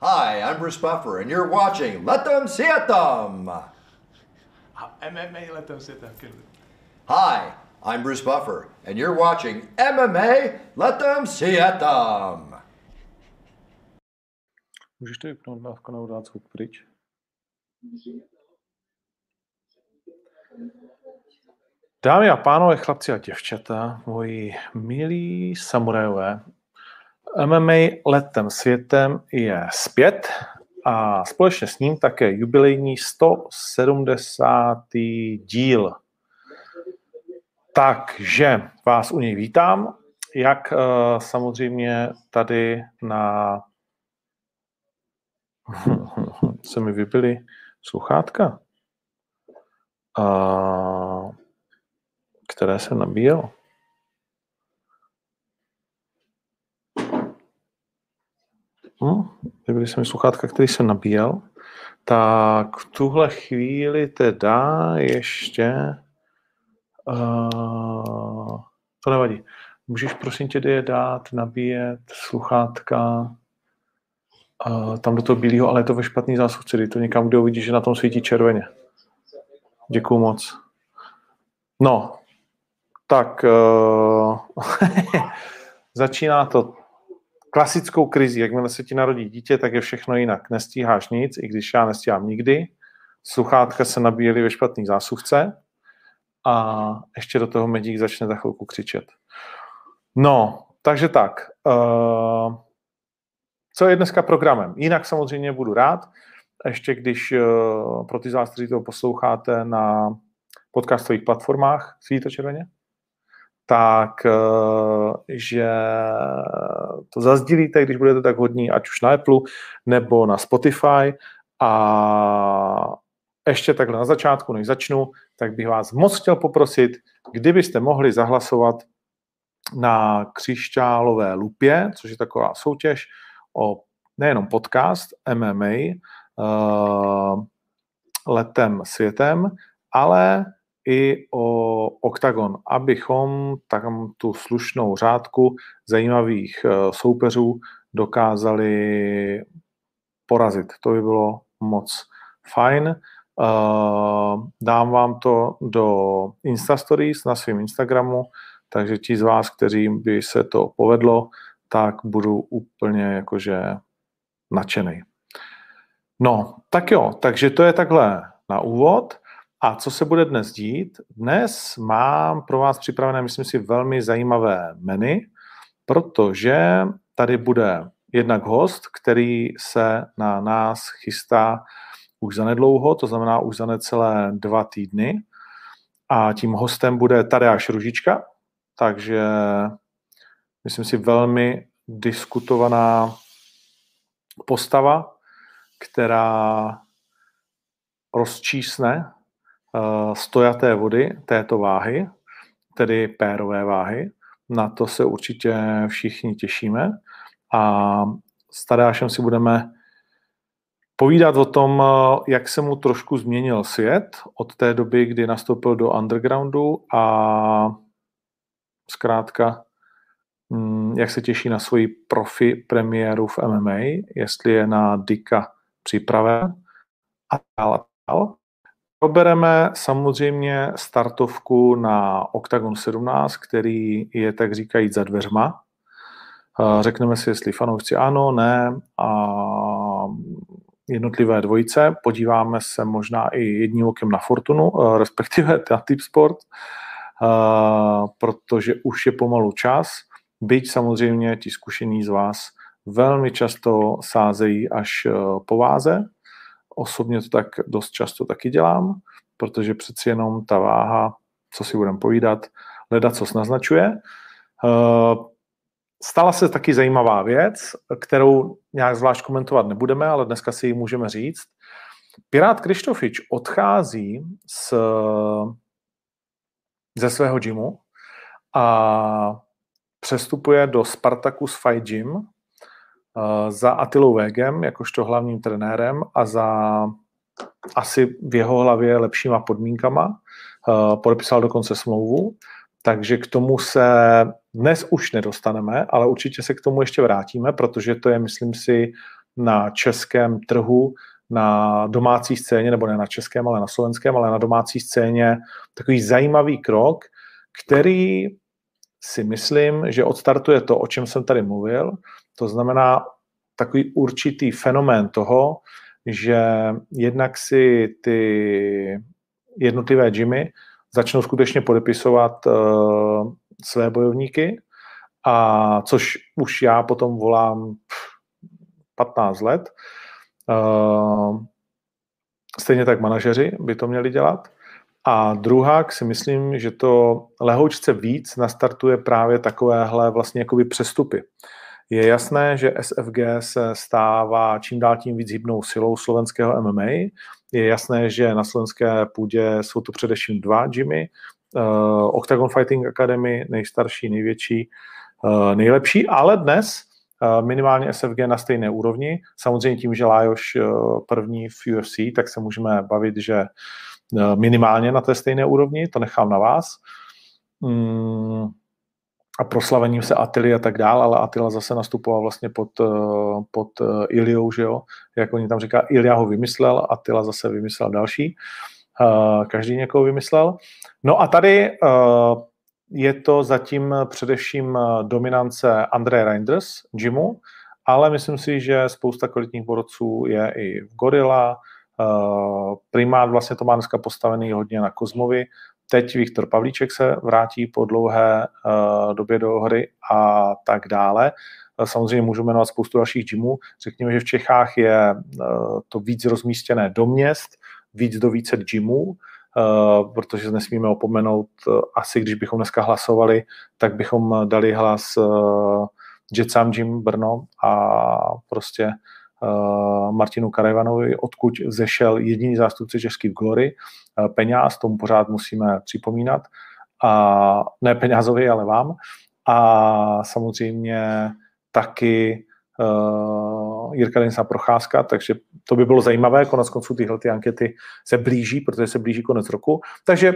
Hi, I'm Bruce Buffer, and you're watching Let Them See It Them. MMA Let Them See It Them. Hi, I'm Bruce Buffer, and you're watching MMA Let Them See It Them. Můžeš to vypnout na kanálu dát zvuk pryč? Dámy a pánové, chlapci a děvčata, moji milí samurajové, MMA letem světem je zpět a společně s ním také jubilejní 170. díl. Takže vás u něj vítám, jak uh, samozřejmě tady na se mi vybily sluchátka, uh, které jsem nabíjel. Vybily se mi sluchátka, který jsem nabíjel. Tak v tuhle chvíli teda ještě uh, to nevadí. Můžeš prosím tě dát nabíjet sluchátka uh, tam do toho bílého, ale je to ve špatný zásuvce, kdy to někam, kde uvidíš, že na tom svítí červeně. Děkuju moc. No, tak uh, začíná to klasickou krizi. Jakmile se ti narodí dítě, tak je všechno jinak. Nestíháš nic, i když já nestíhám nikdy. Sluchátka se nabíjely ve špatný zásuvce a ještě do toho medík začne za chvilku křičet. No, takže tak. Uh, co je dneska programem? Jinak samozřejmě budu rád, ještě když uh, pro ty z vás, kteří to posloucháte na podcastových platformách, svítí to červeně? Tak uh, že to zazdílíte, když budete tak hodní, ať už na Apple nebo na Spotify. A ještě takhle na začátku, než začnu, tak bych vás moc chtěl poprosit, kdybyste mohli zahlasovat na křišťálové lupě, což je taková soutěž o nejenom podcast MMA uh, letem světem, ale i o OKTAGON, abychom tam tu slušnou řádku zajímavých uh, soupeřů dokázali porazit. To by bylo moc fajn. Uh, dám vám to do Insta Stories na svém Instagramu, takže ti z vás, kteří by se to povedlo, tak budu úplně jakože nadšený. No, tak jo, takže to je takhle na úvod. A co se bude dnes dít? Dnes mám pro vás připravené, myslím si, velmi zajímavé menu, protože tady bude jednak host, který se na nás chystá už zanedlouho, to znamená už za necelé dva týdny. A tím hostem bude Tadeáš Ružička, takže myslím si velmi diskutovaná postava, která rozčísne stojaté vody této váhy, tedy pérové váhy. Na to se určitě všichni těšíme. A s Tadeášem si budeme povídat o tom, eh, jak se mu trošku změnil svět od té doby, kdy nastoupil do undergroundu a zkrátka, mm, jak se těší na svoji profi premiéru v MMA, jestli je na Dika připraven a dál a dál. Probereme samozřejmě startovku na Octagon 17, který je tak říkajíc za dveřma. Řekneme si, jestli fanoušci ano, ne a jednotlivé dvojice. Podíváme se možná i jedním okem na Fortunu, eh, respektive na Tip Sport, eh, protože už je pomalu čas. Byť samozřejmě ti zkušení z vás velmi často sázejí až eh, po váze. Osobně to tak dost často taky dělám, protože přeci jenom ta váha, co si budeme povídat, leda co naznačuje. Stala se taky zajímavá věc, kterou nějak zvlášť komentovat nebudeme, ale dneska si ji můžeme říct. Pirát Krištofič odchází z, ze svého gymu a přestupuje do Spartacus Fight Gym eh, za Atilou Vegem, jakožto hlavním trenérem a za asi v jeho hlavě lepšíma podmínkama. Eh, podepsal dokonce smlouvu takže k tomu se dnes už nedostaneme, ale určitě se k tomu ještě vrátíme, protože to je, myslím si, na českém trhu, na domácí scéně, nebo ne na českém, ale na slovenském, ale na domácí scéně takový zajímavý krok, který si myslím, že odstartuje to, o čem jsem tady mluvil. To znamená takový určitý fenomén toho, že jednak si ty jednotlivé gymy začnou skutečně podepisovat uh, své bojovníky, a což už já potom volám 15 let. Uh, stejně tak manažeři by to měli dělat. A druhá, si myslím, že to lehoučce víc nastartuje právě takovéhle vlastně jakoby přestupy. Je jasné, že SFG se stává čím dál tím víc hybnou silou slovenského MMA. Je jasné, že na slovenské půdě jsou to především dva gymy. Uh, Octagon Fighting Academy, nejstarší, největší, uh, nejlepší, ale dnes uh, minimálně SFG na stejné úrovni. Samozřejmě tím, že Lajoš první v UFC, tak se můžeme bavit, že minimálně na té stejné úrovni, to nechám na vás. Mm, a proslavením se Atily a tak dál, ale Atila zase nastupoval vlastně pod, eh, pod eh, Iliou, že jo, jak oni tam říká, Ilia ho vymyslel, Atila zase vymyslel další, eh, každý někoho vymyslel. No a tady je to zatím především dominance André Reinders, Jimu, ale myslím si, že spousta kvalitních borců je i v Gorilla, primát vlastně to má dneska postavený hodně na Kozmovi, Teď Viktor Pavlíček se vrátí po dlouhé uh, době do hry a tak dále. Eh, samozřejmě můžu jmenovat spoustu dalších gymů. Řekněme, že v Čechách je to víc rozmístěné do měst, víc do více gymů, protože nesmíme opomenout, asi když bychom dneska hlasovali, tak bychom dali hlas Jetsam Gym Brno a prostě Martinu Karajvanovi, odkud zešel jediný zástupce český v Glory. Uh, peněz, tomu pořád musíme připomínat. A ne penězovi, ale vám. A samozřejmě taky uh, Jirka Denisa Procházka, takže to by bylo zajímavé, konec konců tyhle ty ankety se blíží, protože se blíží konec roku. Takže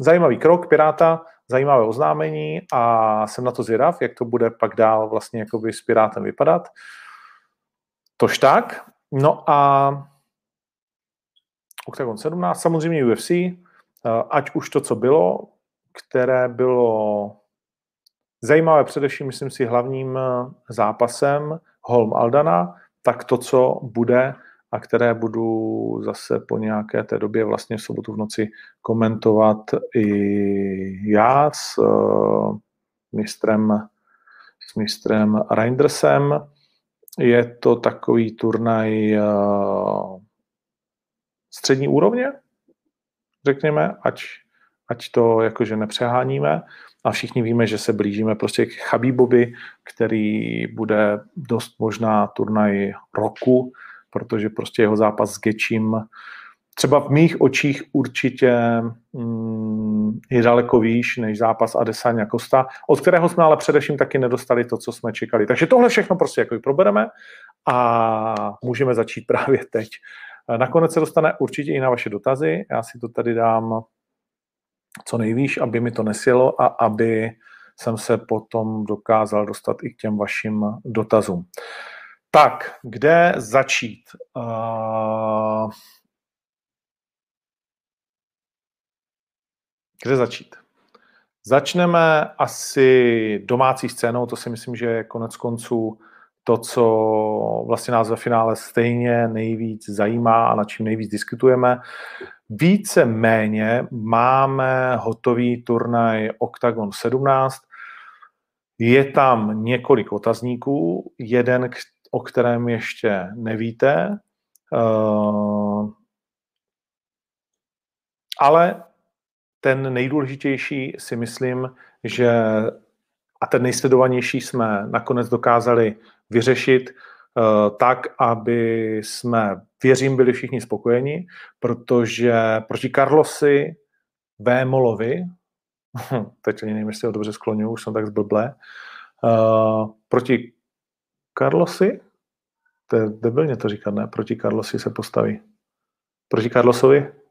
zajímavý krok Piráta, zajímavé oznámení a jsem na to zvědav, jak to bude pak dál vlastně jakoby s Pirátem vypadat. Tož tak. No a Octagon 17, samozřejmě UFC, eh, ať už to, co bylo, které bylo zajímavé především, myslím si, hlavním eh, zápasem Holm Aldana, tak to, co bude a které budu zase po nějaké té době vlastně v sobotu v noci komentovat i já s uh, mistrem, s mistrem Reindersem. Je to takový turnaj uh, střední úrovně, řekněme, ať, ať to jakože nepřeháníme. A všichni víme, že se blížíme prostě k Chabibovi, který bude dost možná turnaj roku, protože prostě jeho zápas s Gečím třeba v mých očích určitě mm, je daleko výš než zápas Adesanya Costa, od kterého jsme ale především taky nedostali to, co jsme čekali. Takže tohle všechno prostě jako probereme a můžeme začít právě teď. Nakonec se dostane určitě i na vaše dotazy. Já si to tady dám co nejvýš, aby mi to nesilo a aby jsem se potom dokázal dostat i k těm vašim dotazům. Tak, kde začít? Uh, Kde začít? Začneme asi domácí scénou, to si myslím, že je konec konců to, co vlastně nás ve finále stejně nejvíc zajímá a na čím nejvíc diskutujeme. Více méně máme hotový turnaj Octagon 17. Je tam několik otazníků, jeden, o kterém ještě nevíte, uh, ale ten nejdůležitější si myslím, že a ten nejsledovanější jsme nakonec dokázali vyřešit uh, tak, aby jsme, věřím, byli všichni spokojeni, protože proti Carlosi Vémolovi, teď ani nevím, jestli ho dobře skloňuji, už jsem tak zblblé, uh, proti Carlosi, to je debilně to říkat, ne? Proti Carlosi se postaví. Proti Carlosovi?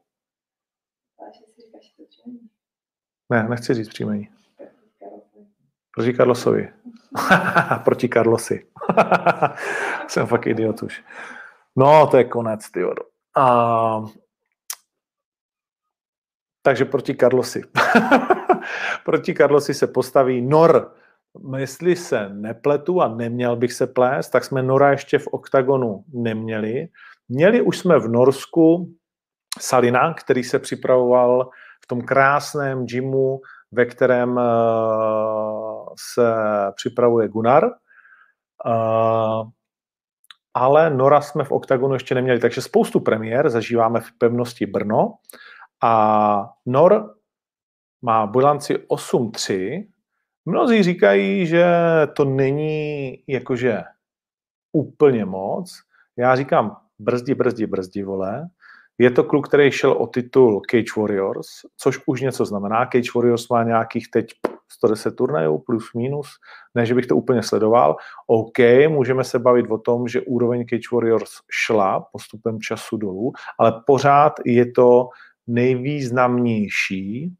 Ne, nechci říct příjmení. Proti Carlosovi. Proti Carlosi. Jsem fakt idiot už. No, to je konec, ty A... Takže proti Carlosi. proti Carlosi se postaví Nor. Jestli se nepletu a neměl bych se plést, tak jsme Nora ještě v oktagonu neměli. Měli už jsme v Norsku Salina, který se připravoval tom krásném gymu, ve kterém eh, se připravuje Gunnar. Eh, ale Nora jsme v OKTAGONu ještě neměli, takže spoustu premiér zažíváme v pevnosti Brno a Nor má bilanci 8-3. Mnozí říkají, že to není jakože úplně moc. Já říkám brzdi, brzdi, brzdi, vole. Je to kluk, který šel o titul Cage Warriors, což už něco znamená. Cage Warriors má nějakých teď 110 turnajů plus minus, ne, že bych to úplně sledoval. OK, můžeme se bavit o tom, že úroveň Cage Warriors šla postupem času dolů, ale pořád je to nejvýznamnější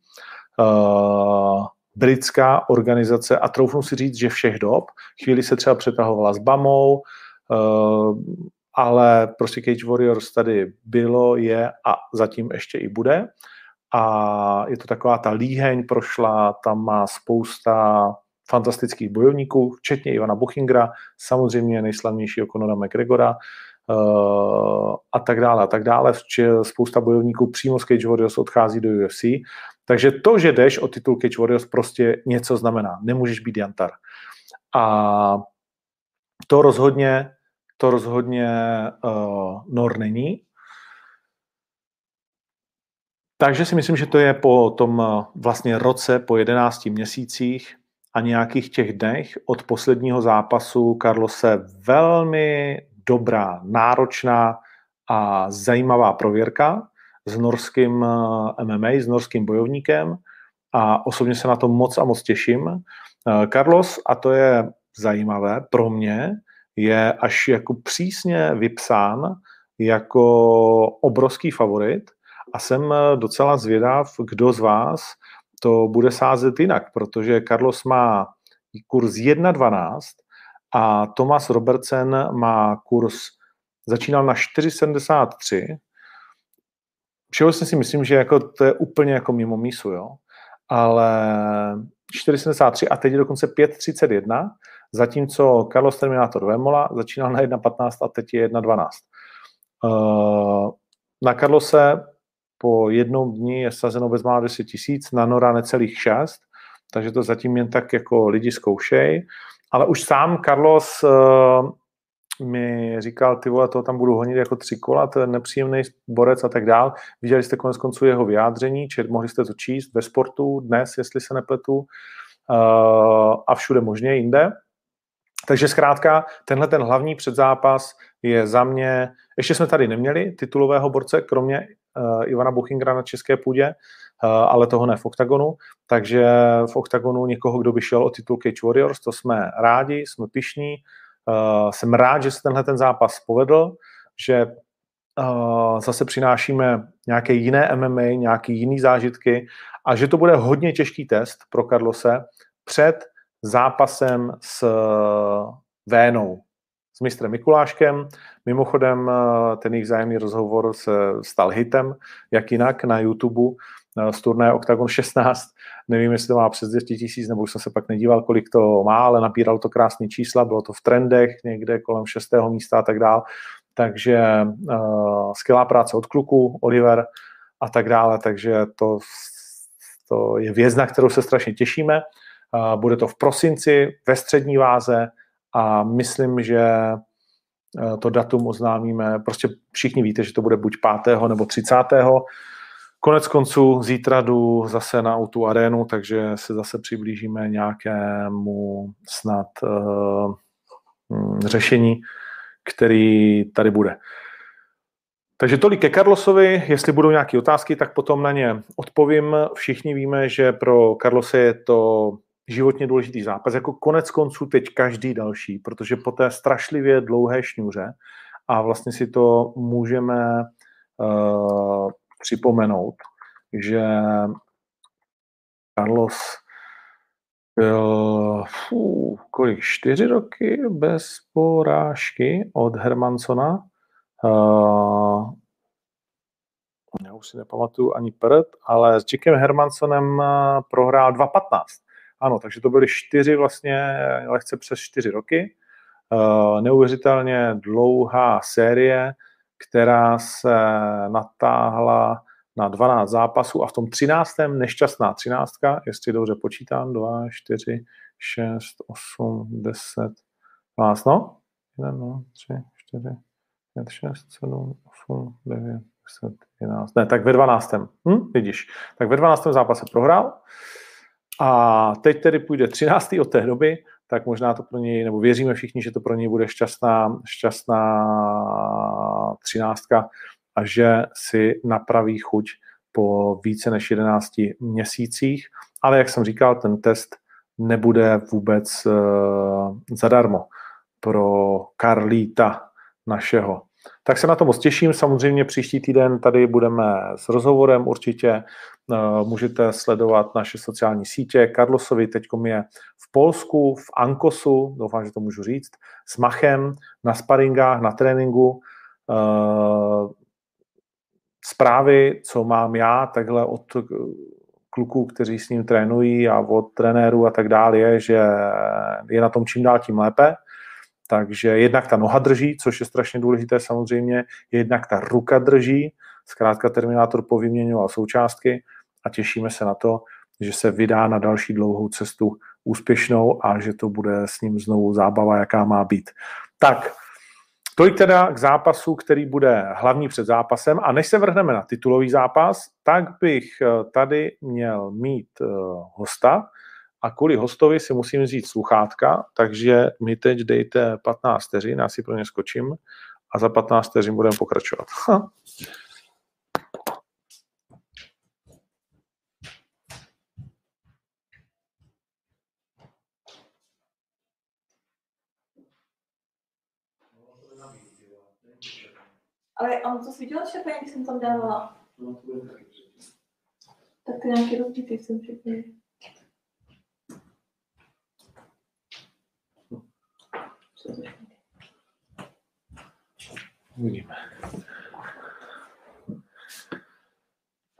uh, britská organizace a troufnu si říct, že všech dob. Chvíli se třeba přetahovala s Bamou, uh, ale prostě Cage Warriors tady bylo, je a zatím ještě i bude. A je to taková ta líheň prošla, tam má spousta fantastických bojovníků, včetně Ivana Buchingra, samozřejmě nejslavnějšího Conora McGregora uh, a tak dále a tak dále. Spousta bojovníků přímo z Cage Warriors odchází do UFC. Takže to, že jdeš o titul Cage Warriors, prostě něco znamená. Nemůžeš být jantar. A to rozhodně to rozhodně uh, nor není. Takže si myslím, že to je po tom uh, vlastně roce, po 11 měsících a nějakých těch dnech od posledního zápasu Carlose velmi dobrá, náročná a zajímavá prověrka s norským uh, MMA, s norským bojovníkem a osobně se na to moc a moc těším. Carlos, a to je zajímavé pro mě, je až jako přísně vypsán jako obrovský favorit a jsem docela zvědav, kdo z vás to bude sázet jinak, protože Carlos má kurz 1,12 a Thomas Robertson má kurz, začínal na 4,73. Všeobecně si myslím, že jako to je úplně jako mimo mísu, jo. Ale 4,73 a teď je dokonce 5,31 zatímco Carlos Terminator Vemola začínal na 1.15 a teď je 1.12. Uh, na Carlose po jednom dní je sazeno bezmála 10 tisíc, na Nora necelých 6, takže to zatím jen tak jako lidi zkoušej. Ale už sám Carlos uh, mi říkal, ty vole, to tam budu honit jako tři kola, to je nepříjemný borec a tak dál. Viděli jste konec konců jeho vyjádření, či mohli jste to číst ve sportu dnes, jestli se nepletu, uh, a všude možně jinde. Takže zkrátka, tenhle ten hlavní předzápas je za mě, ještě jsme tady neměli titulového borce, kromě uh, Ivana Buchingra na české půdě, uh, ale toho ne v OKTAGONu, takže v OKTAGONu někoho, kdo by šel o titul Cage Warriors, to jsme rádi, jsme pišní, uh, jsem rád, že se tenhle ten zápas povedl, že uh, zase přinášíme nějaké jiné MMA, nějaké jiné zážitky a že to bude hodně těžký test pro Carlose před zápasem s eh, Vénou, s mistrem Mikuláškem. Mimochodem eh, ten jejich zájemný rozhovor se stal hitem, jak jinak na YouTube eh, z turnaje Octagon 16. Nevím, jestli to má přes 200 tisíc, nebo už jsem se pak nedíval, kolik to má, ale napíralo to krásné čísla, bylo to v trendech někde kolem 6. místa a tak dál. Takže uh, skvělá práce od kluku, Oliver a tak dále, takže to, to je věc, na kterou se strašně těšíme. Bude to v prosinci ve střední váze a myslím, že e, to datum oznámíme. Prostě všichni víte, že to bude buď 5. nebo 30. Konec konců zítra jdu zase na tu arénu, takže se zase přiblížíme nějakému snad uh, řešení, který tady bude. Takže tolik ke Carlosovi. Jestli budou nějaké otázky, tak potom na ně odpovím. Všichni víme, že pro Carlose je to životně důležitý zápas, jako konec konců teď každý další, protože po té strašlivě dlouhé šňůře a vlastně si to můžeme uh, připomenout, že Carlos byl fů, kolik, čtyři roky bez porážky od Hermansona. Uh, já už si nepamatuju ani prd, ale s Jackem Hermansonem prohrál 2.15. Ano, takže to byly čtyři vlastně, lehce přes čtyři roky. Uh, neuvěřitelně dlouhá série, která se natáhla na 12 zápasů a v tom 13. nešťastná 13, jestli dobře počítám, 2, 4, 6, 8, 10, 12, no? 1, 2, 3, 4, 5, 6, 7, 8, 9, 10, 11, ne, tak ve 12. Hm, vidíš, tak ve 12. zápase prohrál a teď tedy půjde 13. od té doby, tak možná to pro něj, nebo věříme všichni, že to pro něj bude šťastná, šťastná třináctka a že si napraví chuť po více než 11 měsících. Ale jak jsem říkal, ten test nebude vůbec uh, zadarmo pro Karlíta našeho. Tak se na to moc těším. Samozřejmě příští týden tady budeme s rozhovorem určitě. Uh, můžete sledovat naše sociální sítě. Karlosovi teď je v Polsku, v Ankosu, doufám, že to můžu říct, s Machem, na sparingách, na tréninku. Uh, zprávy, co mám já takhle od kluků, kteří s ním trénují a od trenérů a tak dále, je, že je na tom čím dál tím lépe. Takže jednak ta noha drží, což je strašně důležité samozřejmě, jednak ta ruka drží, zkrátka Terminátor povyměňoval součástky a těšíme se na to, že se vydá na další dlouhou cestu úspěšnou a že to bude s ním znovu zábava, jaká má být. Tak, Tolik teda k zápasu, který bude hlavní před zápasem. A než se vrhneme na titulový zápas, tak bych eh, tady měl mít eh, hosta a kvůli hostovi si musím říct sluchátka, takže mi teď dejte 15 vteřin, já si pro ně skočím a za 15 vteřin budeme pokračovat. Ale on to svítilo červeně, když jsem tam dávala. Tak to nějaký rozbitý jsem všechny. Uvidíme.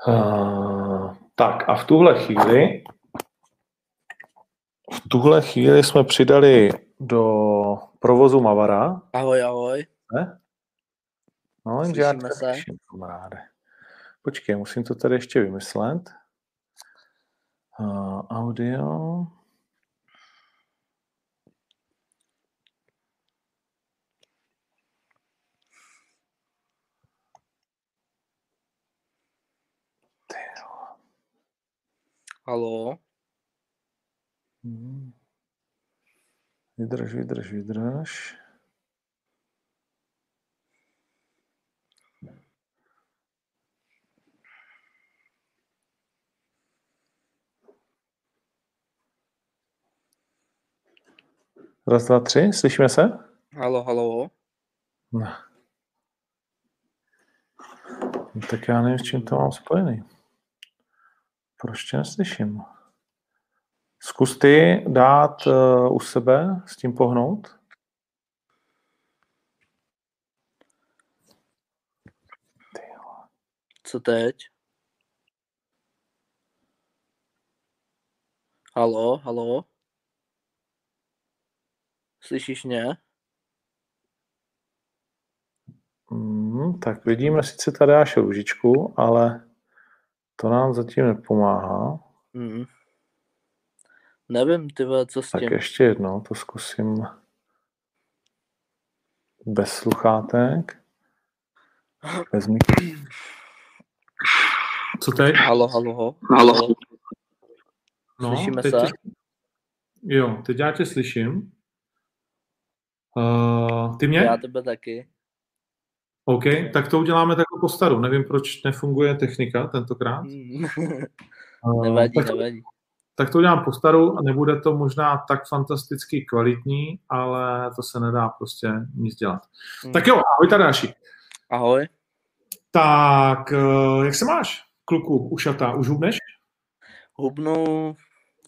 Uh, tak a v tuhle chvíli v tuhle chvíli jsme přidali do provozu Mavara. Ahoj, ahoj. Ne? No, jenže já se? kamaráde. Počkej, musím to tady ještě vymyslet. Uh, audio. Halo. Hmm. Vydrž, vydrž, vydrž. Raz, dva, tři, slyšíme se? Halo, halo. Ne. No, tak já nevím, s čím to mám spojený. Proč tě neslyším? Zkus ty dát uh, u sebe, s tím pohnout. Co teď? Halo, halo. Slyšíš mě? Mm, tak vidíme sice tady až růžičku, ale to nám zatím nepomáhá. Mm. Nevím, ty vole, co s Tak tím. ještě jednou to zkusím bez sluchátek. Bez Co teď? Halo, halo. Halo. Slyšíme teď se? Tě, jo, teď já tě slyším. Uh, ty mě? Já tebe taky. OK, tak to uděláme takhle po staru. Nevím, proč nefunguje technika tentokrát. Uh, nevadí, tak, nevadí. tak to udělám po staru a nebude to možná tak fantasticky kvalitní, ale to se nedá prostě nic dělat. Mm. Tak jo, ahoj Tadáši. Ahoj. Tak, uh, jak se máš, kluku, ušatá? Už hubneš? Hubnu,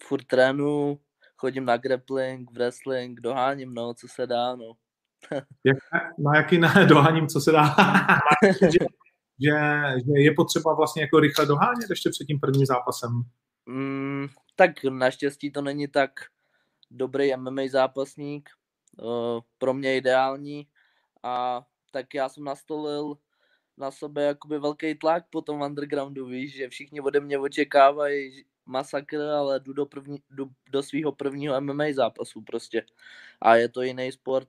furt trénu, chodím na grappling, wrestling, doháním, no, co se dá, no. Jak, na jaký ne, doháním, co se dá. že, že, že, je potřeba vlastně jako rychle dohánět ještě před tím prvním zápasem. Mm, tak naštěstí to není tak dobrý MMA zápasník, uh, pro mě ideální a tak já jsem nastolil na sebe jakoby velký tlak po tom undergroundu, víš, že všichni ode mě očekávají masakr, ale jdu do, první, jdu do svého prvního MMA zápasu prostě. A je to jiný sport,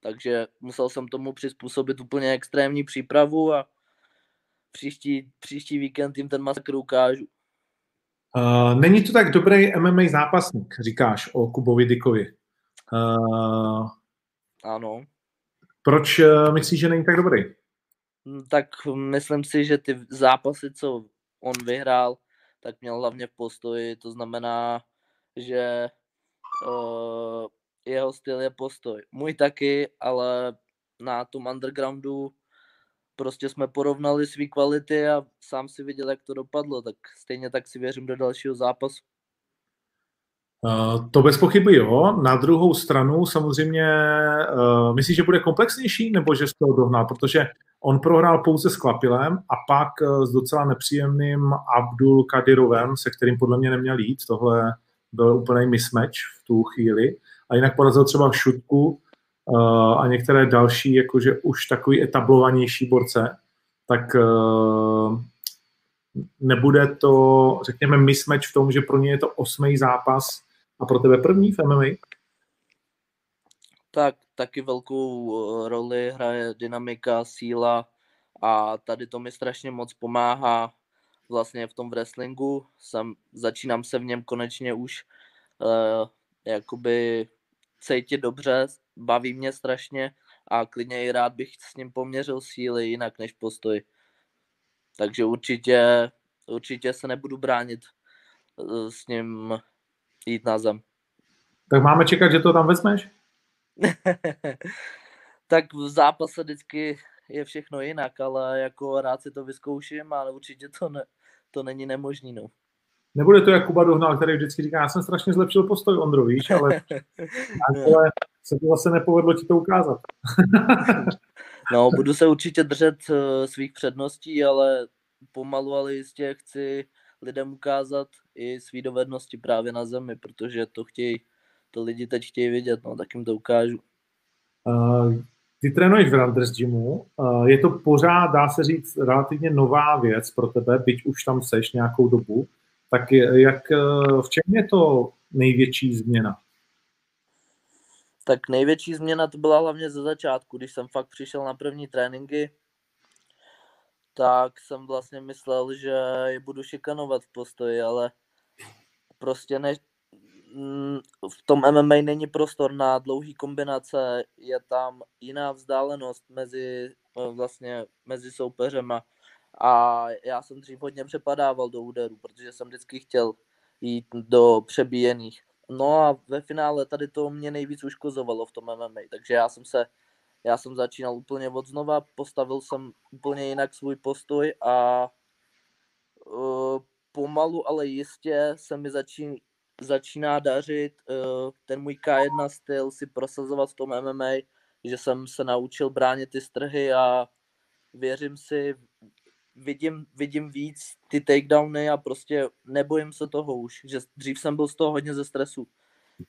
takže musel jsem tomu přizpůsobit úplně extrémní přípravu a příští, příští víkend jim ten masakr ukážu. Uh, není to tak dobrý MMA zápasník, říkáš o Kubovi Dikovi. Uh, ano. Proč uh, myslíš, že není tak dobrý? Hm, tak myslím si, že ty zápasy, co on vyhrál, tak měl hlavně v postoji, to znamená, že uh, jeho styl je postoj. Můj taky, ale na tom undergroundu prostě jsme porovnali své kvality a sám si viděl, jak to dopadlo, tak stejně tak si věřím do dalšího zápasu. Uh, to bez pochyby jo. Na druhou stranu samozřejmě uh, myslíš, že bude komplexnější nebo že z toho dohnal, protože on prohrál pouze s Klapilem a pak uh, s docela nepříjemným Abdul Kadirovem, se kterým podle mě neměl jít. Tohle byl úplný mismatch v tu chvíli. A jinak porazil třeba v šutku uh, a některé další, jakože už takový etablovanější borce, tak uh, nebude to, řekněme, mismatch v tom, že pro ně je to osmý zápas a pro tebe první v MMA? Tak taky velkou eh, roli hraje dynamika, síla a tady to mi strašně moc pomáhá vlastně v tom wrestlingu. Jsem, začínám se v něm konečně už uh, jakoby cítit dobře, baví mě strašně a klidně i rád bych s ním poměřil síly jinak než postoj. Takže určitě, určitě se nebudu bránit uh, s ním jít na zem. Tak máme čekat, že to tam vezmeš? tak v zápase vždycky je všechno jinak, ale jako rád si to vyzkouším, ale určitě to, ne, to není nemožný. No. Nebude to jak Kuba Dohnal, který vždycky říká, já jsem strašně zlepšil postoj, Ondro, víš, ale, ale se to zase nepovedlo ti to ukázat. no, budu se určitě držet uh, svých předností, ale pomalu, ale jistě chci lidem ukázat i své dovednosti právě na zemi, protože to chtějí, to lidi teď chtějí vidět, no, tak jim to ukážu. Uh, ty trénuješ v Randers Gymu, uh, je to pořád, dá se říct, relativně nová věc pro tebe, byť už tam seš nějakou dobu, tak jak, uh, v čem je to největší změna? Tak největší změna to byla hlavně ze začátku, když jsem fakt přišel na první tréninky, tak jsem vlastně myslel, že je budu šikanovat v postoji, ale prostě ne, v tom MMA není prostor na dlouhý kombinace, je tam jiná vzdálenost mezi eh, vlastně mezi soupeřema a já jsem dřív hodně přepadával do úderu, protože jsem vždycky chtěl jít do přebíjených. No a ve finále tady to mě nejvíc uškozovalo v tom MMA, takže já jsem se já jsem začínal úplně od znova, postavil jsem úplně jinak svůj postoj a uh, pomalu, ale jistě se mi začín, začíná dařit uh, ten můj K1 styl si prosazovat v tom MMA, že jsem se naučil bránit ty strhy a věřím si, vidím, vidím víc ty takedowny a prostě nebojím se toho už, že dřív jsem byl z toho hodně ze stresu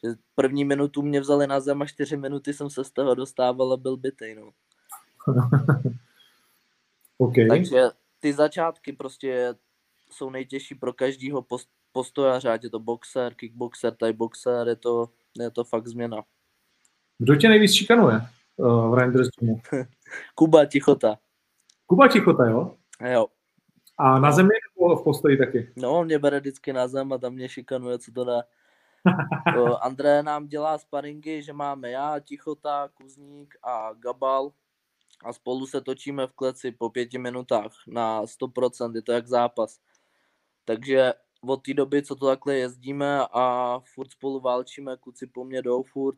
že první minutu mě vzali na zem a čtyři minuty jsem se z toho dostával a byl bytej, no. okay. Takže ty začátky prostě jsou nejtěžší pro každýho post, postojaře, ať je to boxer, kickboxer, thai boxer, je to, je to fakt změna. Kdo tě nejvíc šikanuje uh, v týmu? Kuba Tichota. Kuba Tichota, jo? Jo. A na zemi nebo v postoji taky? No, on mě bere vždycky na zem a tam mě šikanuje, co to dá. André nám dělá sparingy, že máme já, Tichota, Kuzník a Gabal a spolu se točíme v kleci po pěti minutách na 100%, je to jak zápas. Takže od té doby, co to takhle jezdíme a furt spolu válčíme, kluci po mně jdou furt,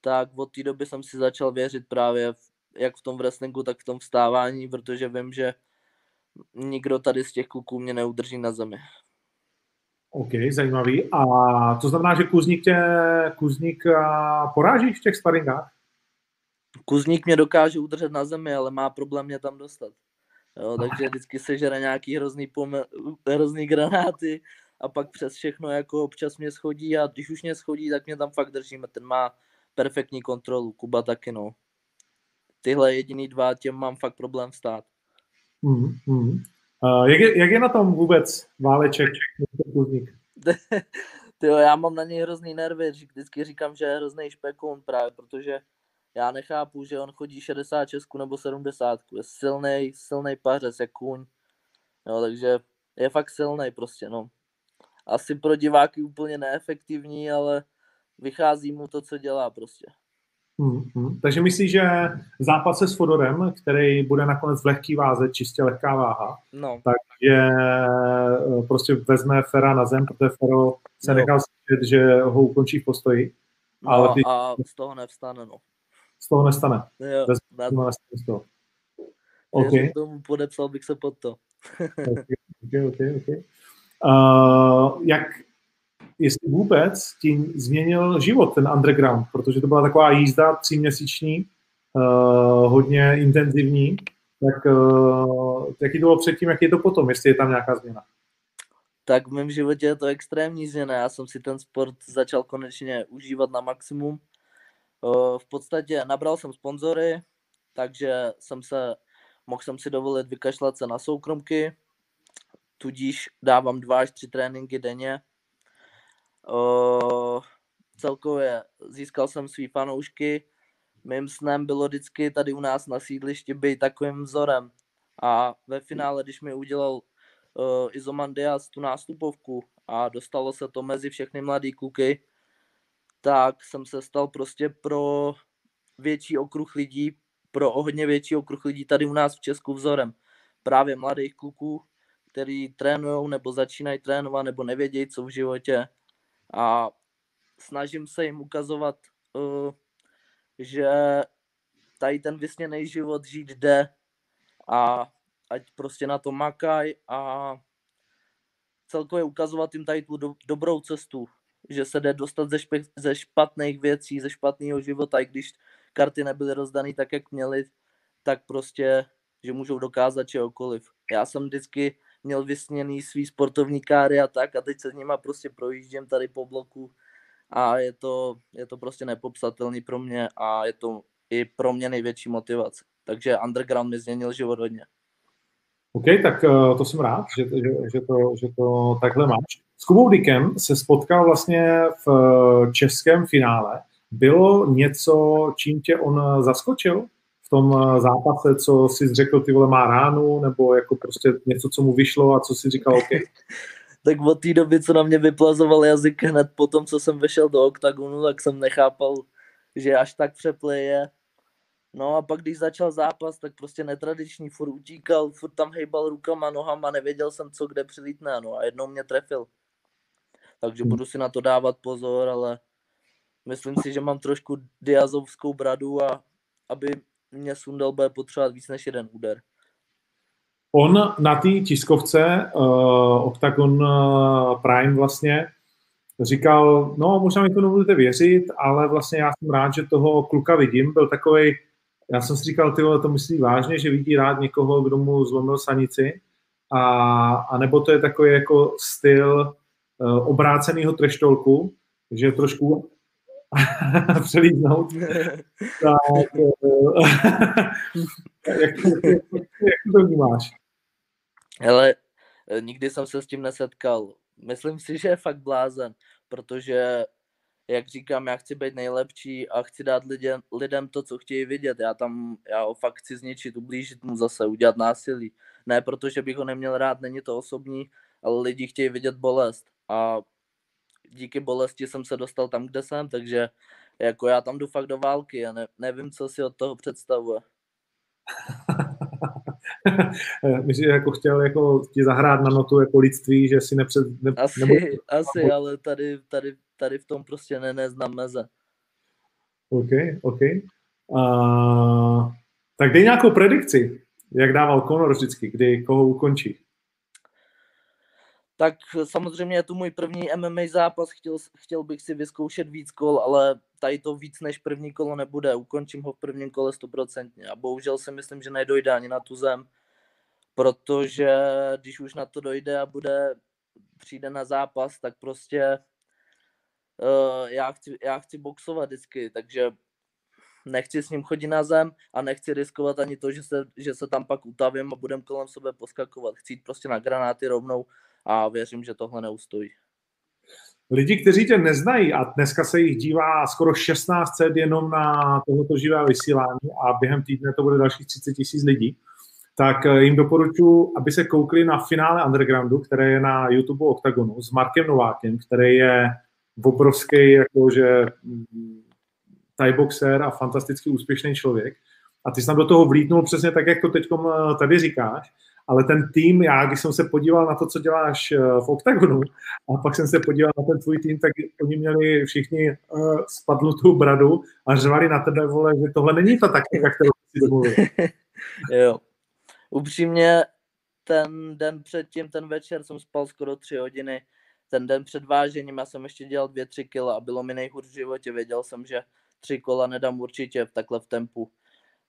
tak od té doby jsem si začal věřit právě v, jak v tom wrestlingu, tak v tom vstávání, protože vím, že nikdo tady z těch kluků mě neudrží na zemi. OK, zajímavý. A to znamená, že Kuzník tě Kuzník poráží v těch sparingách? Kuzník mě dokáže udržet na zemi, ale má problém mě tam dostat. Jo, takže vždycky sežere nějaký hrozný, pome- hrozný granáty a pak přes všechno jako občas mě schodí a když už mě schodí, tak mě tam fakt držíme. Ten má perfektní kontrolu, Kuba taky no. Tyhle jediný dva, těm mám fakt problém vstát. Mm, mm. Uh, jak, je, jak je na tom vůbec Váleček, Kuzník? Tyjo, já mám na něj hrozný nervy, vždycky říkám, že je hrozný špekun právě, protože já nechápu, že on chodí 66 nebo 70. Je silný, silný pařez, jak kůň. Jo, takže je fakt silný prostě, no. Asi pro diváky úplně neefektivní, ale vychází mu to, co dělá prostě. Hmm, hmm. Takže myslíš, že zápas se s Fodorem, který bude nakonec v lehký váze, čistě lehká váha, no. takže eh, prostě vezme Fera na zem, protože Fero se no. nechal slyšet, že ho ukončí v postoji. No, ale ty... a z toho nevstane, no. Z toho nestane. Jo, vezme, na... nestane z toho. Okay. tomu podepsal bych se pod to. okay, okay, okay. Uh, jak, jestli vůbec tím změnil život ten underground, protože to byla taková jízda tříměsíční, uh, hodně intenzivní, tak uh, jaký to bylo předtím, jak je to potom, jestli je tam nějaká změna? Tak v mém životě je to extrémní změna. Já jsem si ten sport začal konečně užívat na maximum. V podstatě nabral jsem sponzory, takže jsem se, mohl jsem si dovolit vykašlat se na soukromky, tudíž dávám dva až tři tréninky denně. Uh, celkově získal jsem svý fanoušky. Mým snem bylo vždycky tady u nás na sídlišti být takovým vzorem. A ve finále, když mi udělal uh, Izoman tu nástupovku a dostalo se to mezi všechny mladý kluky, tak jsem se stal prostě pro větší okruh lidí, pro o hodně větší okruh lidí tady u nás v Česku vzorem. Právě mladých kluků, který trénují nebo začínají trénovat nebo nevědějí, co v životě. A snažím se jim ukazovat, uh, že tady ten vysněný život žít jde a ať prostě na to makaj a celkově ukazovat jim tady tu do, dobrou cestu, že se jde dostat ze, špe, ze špatných věcí, ze špatného života, i když karty nebyly rozdané tak, jak měly, tak prostě, že můžou dokázat čehokoliv. Já jsem vždycky měl vysněný svý sportovní káry a tak a teď se s nima prostě projíždím tady po bloku a je to, je to prostě nepopsatelný pro mě a je to i pro mě největší motivace. Takže underground mi změnil život hodně. OK, tak uh, to jsem rád, že, že, že, to, že to takhle máš. S Kubou Dikem se spotkal vlastně v eh, českém finále. Bylo něco, čím tě on zaskočil? v tom eh, zápase, co si řekl, ty vole, má ránu, nebo jako prostě něco, co mu vyšlo a co si říkal, OK. tak od té doby, co na mě vyplazoval jazyk hned po tom, co jsem vešel do oktagonu, tak jsem nechápal, že až tak přepleje. No a pak, když začal zápas, tak prostě netradiční, furt utíkal, furt tam hejbal rukama, nohama, nevěděl jsem, co kde přilítne, no a jednou mě trefil. Takže budu si na to dávat pozor, ale myslím si, že mám trošku diazovskou bradu a aby mě Sundal bude potřebovat víc než jeden úder. On na té tiskovce uh, Octagon uh, Prime vlastně říkal, no možná mi to nebudete věřit, ale vlastně já jsem rád, že toho kluka vidím. Byl takový, já jsem si říkal, ty to myslí vážně, že vidí rád někoho, kdo mu zlomil sanici. A, a nebo to je takový jako styl obráceného treštolku, že trošku přelíznout. tak, jak, jak, jak to vnímáš? Hele, nikdy jsem se s tím nesetkal. Myslím si, že je fakt blázen, protože, jak říkám, já chci být nejlepší a chci dát lidem, lidem to, co chtějí vidět. Já tam, já ho fakt chci zničit, ublížit mu zase, udělat násilí. Ne protože bych ho neměl rád, není to osobní, ale lidi chtějí vidět bolest. A díky bolesti jsem se dostal tam, kde jsem, takže jako já tam jdu fakt do války a ne, nevím, co si od toho představuje. Myslím, že jako chtěl jako ti zahrát na notu jako lidství, že si nepřed... Ne, asi, nebo... asi, ale tady, tady, tady v tom prostě ne, neznám meze. OK, OK. Uh, tak dej nějakou predikci, jak dával Conor vždycky, kdy koho ukončí. Tak samozřejmě je to můj první MMA zápas, chtěl, chtěl bych si vyzkoušet víc kol, ale tady to víc než první kolo nebude, ukončím ho v prvním kole stoprocentně a bohužel si myslím, že nedojde ani na tu zem, protože když už na to dojde a bude, přijde na zápas, tak prostě uh, já, chci, já chci boxovat vždycky, takže nechci s ním chodit na zem a nechci riskovat ani to, že se, že se tam pak utavím a budem kolem sebe poskakovat. Chci jít prostě na granáty rovnou a věřím, že tohle neustojí. Lidi, kteří tě neznají a dneska se jich dívá skoro 1600 jenom na tohoto živé vysílání a během týdne to bude dalších 30 tisíc lidí, tak eh, jim doporučuji, aby se koukli na finále Undergroundu, které je na YouTube Octagonu s Markem Novákem, který je obrovský jakože mm, boxer a fantasticky úspěšný člověk. A ty jsi tam do toho vlítnul přesně tak, jak to teď eh, tady říkáš ale ten tým, já když jsem se podíval na to, co děláš eh, v OKTAGONu a pak jsem se podíval na ten tvůj tým, tak oni měli všichni uh, spadnutou bradu a řvali na tebe, vole, že tohle není ta taktika, kterou si domluvil. jo. Upřímně ten den předtím, ten večer jsem spal skoro tři hodiny. Ten den před vážením já jsem ještě dělal dvě, tři kila a bylo mi nejhůř v životě. Věděl jsem, že tři kola nedám určitě v takhle v tempu.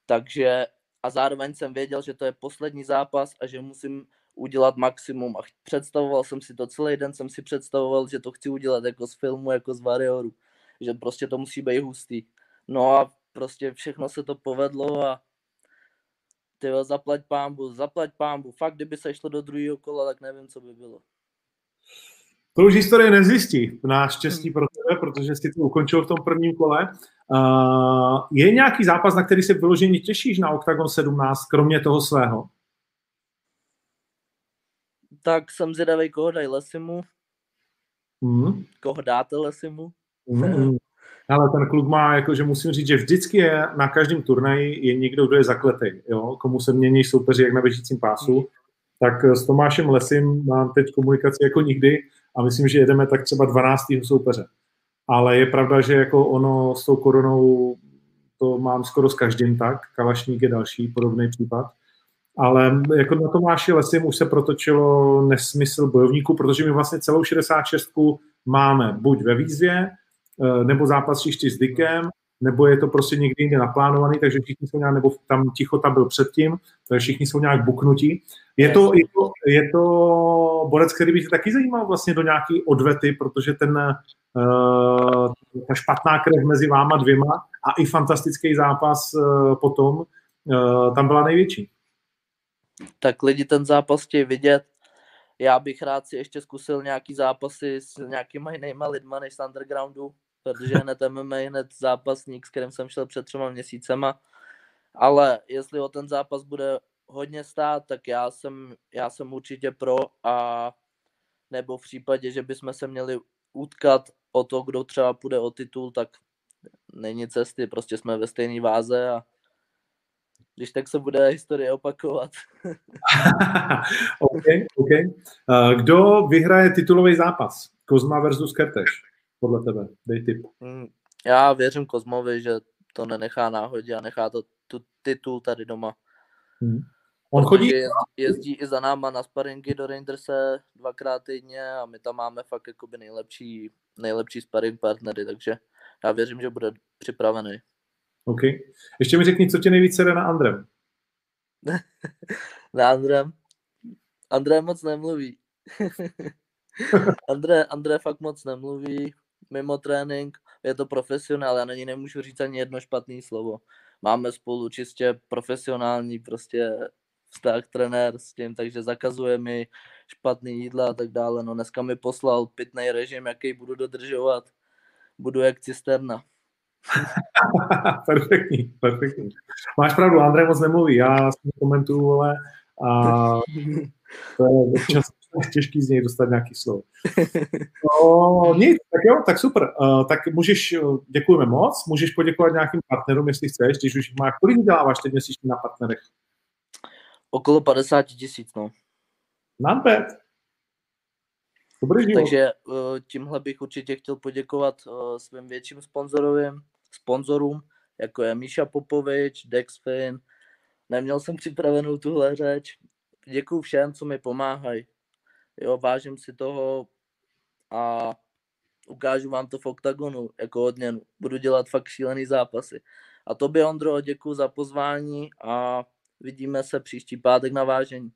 Takže a zároveň jsem věděl, že to je poslední zápas a že musím udělat maximum a představoval jsem si to celý den, jsem si představoval, že to chci udělat jako z filmu, jako z Warrioru, že prostě to musí být hustý. No a prostě všechno se to povedlo a ty zaplať pámbu, zaplať pámbu. Fakt, kdyby se šlo do druhého kola, tak nevím, co by bylo. To už historie nezjistí, naštěstí pro tebe, protože jsi to ukončil v tom prvním kole. Uh, je nějaký zápas, na který se vyloženě těšíš na Octagon 17, kromě toho svého? Tak jsem zvědavý, koho dají Lesimu. Mm. Koho dáte Lesimu. Mm. Ale ten klub má, jakože musím říct, že vždycky je na každém turnaji je někdo, kdo je zakletý, jo? komu se mění soupeři jak na běžícím pásu. Mm. Tak s Tomášem Lesim mám teď komunikaci jako nikdy a myslím, že jedeme tak třeba 12. soupeře ale je pravda, že jako ono s tou koronou to mám skoro s každým tak, Kalašník je další podobný případ. Ale jako na Tomáši Lesim už se protočilo nesmysl bojovníků, protože my vlastně celou 66 máme buď ve výzvě, eh, nebo zápas s Dikem, nebo je to prostě někdy jinde naplánovaný, takže všichni jsou nějak, nebo tam Tichota byl předtím, takže všichni jsou nějak buknutí. Je to, je to, je to borec, který by se taky zajímal vlastně do nějaký odvety, protože ten, uh, ta špatná krev mezi váma dvěma a i fantastický zápas uh, potom uh, tam byla největší. Tak lidi ten zápas chtějí vidět. Já bych rád si ještě zkusil nějaký zápasy s nějakýma jinýma lidma než z undergroundu, protože hned MMA, hned zápasník, s kterým jsem šel před třema měsícema. Ale jestli o ten zápas bude hodně stát, tak já jsem, já jsem určitě pro a nebo v případě, že bychom se měli utkat o to, kdo třeba půjde o titul, tak není cesty, prostě jsme ve stejné váze a když tak se bude historie opakovat. OK, OK. Kdo vyhraje titulový zápas? Kozma versus Kerteš, podle tebe? Dej tip. Hmm, já věřím Kozmovi, že to nenechá náhodě a nechá to tu titul tady doma. Hmm. On chodí... Jezdí, i za náma na sparingy do Rangerse dvakrát týdně a my tam máme fakt jakoby nejlepší, nejlepší sparing partnery, takže já věřím, že bude připravený. OK. Ještě mi řekni, co tě nejvíc sere na Andrem? na Andrem? André moc nemluví. André, André fakt moc nemluví. Mimo trénink je to profesionál, já na ní nemůžu říct ani jedno špatné slovo. Máme spolu čistě profesionální prostě vztah trenér s tím, takže zakazuje mi špatný jídla a tak dále. No dneska mi poslal pitný režim, jaký budu dodržovat. Budu jak cisterna. perfektní, perfektní. Máš pravdu, Andrej moc nemluví, já s ním komentuju, ale a to je občas těžký z něj dostat nějaký slovo. No, nic, tak jo, tak super. Uh, tak můžeš, děkujeme moc, můžeš poděkovat nějakým partnerům, jestli chceš, když už máš, kolik děláváš teď měsíčně na partnerech? Okolo 50 tisíc, no. Not bad. Dobrý život. Takže eh, tímhle bych určitě chtěl poděkovat eh, svým větším sponzorovým, sponzorům, jako je Míša Popovič, Dexfin. Neměl jsem připravenou tuhle řeč. Děkuji všem, co mi pomáhají. Jo, vážím si toho a ukážu vám to v oktagonu jako odměnu. Budu dělat fakt šílený zápasy. A tobě, Ondro, děkuji za pozvání a vidíme se příští pátek na vážení.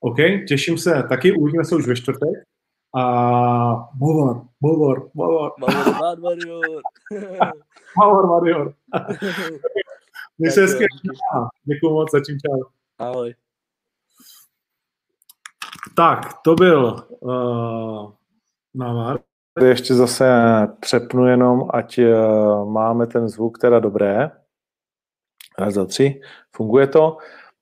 OK, těším se. Taky uvidíme se už ve čtvrtek. A Movor, Movor. Movor, Bad Warrior. Movor, Warrior. Měj se hezky. Děkuji moc, začím čau. Ahoj. Tak, to byl uh, Navar. Ještě zase přepnu jenom, ať uh, máme ten zvuk teda dobré. Raz, za tři. Funguje to.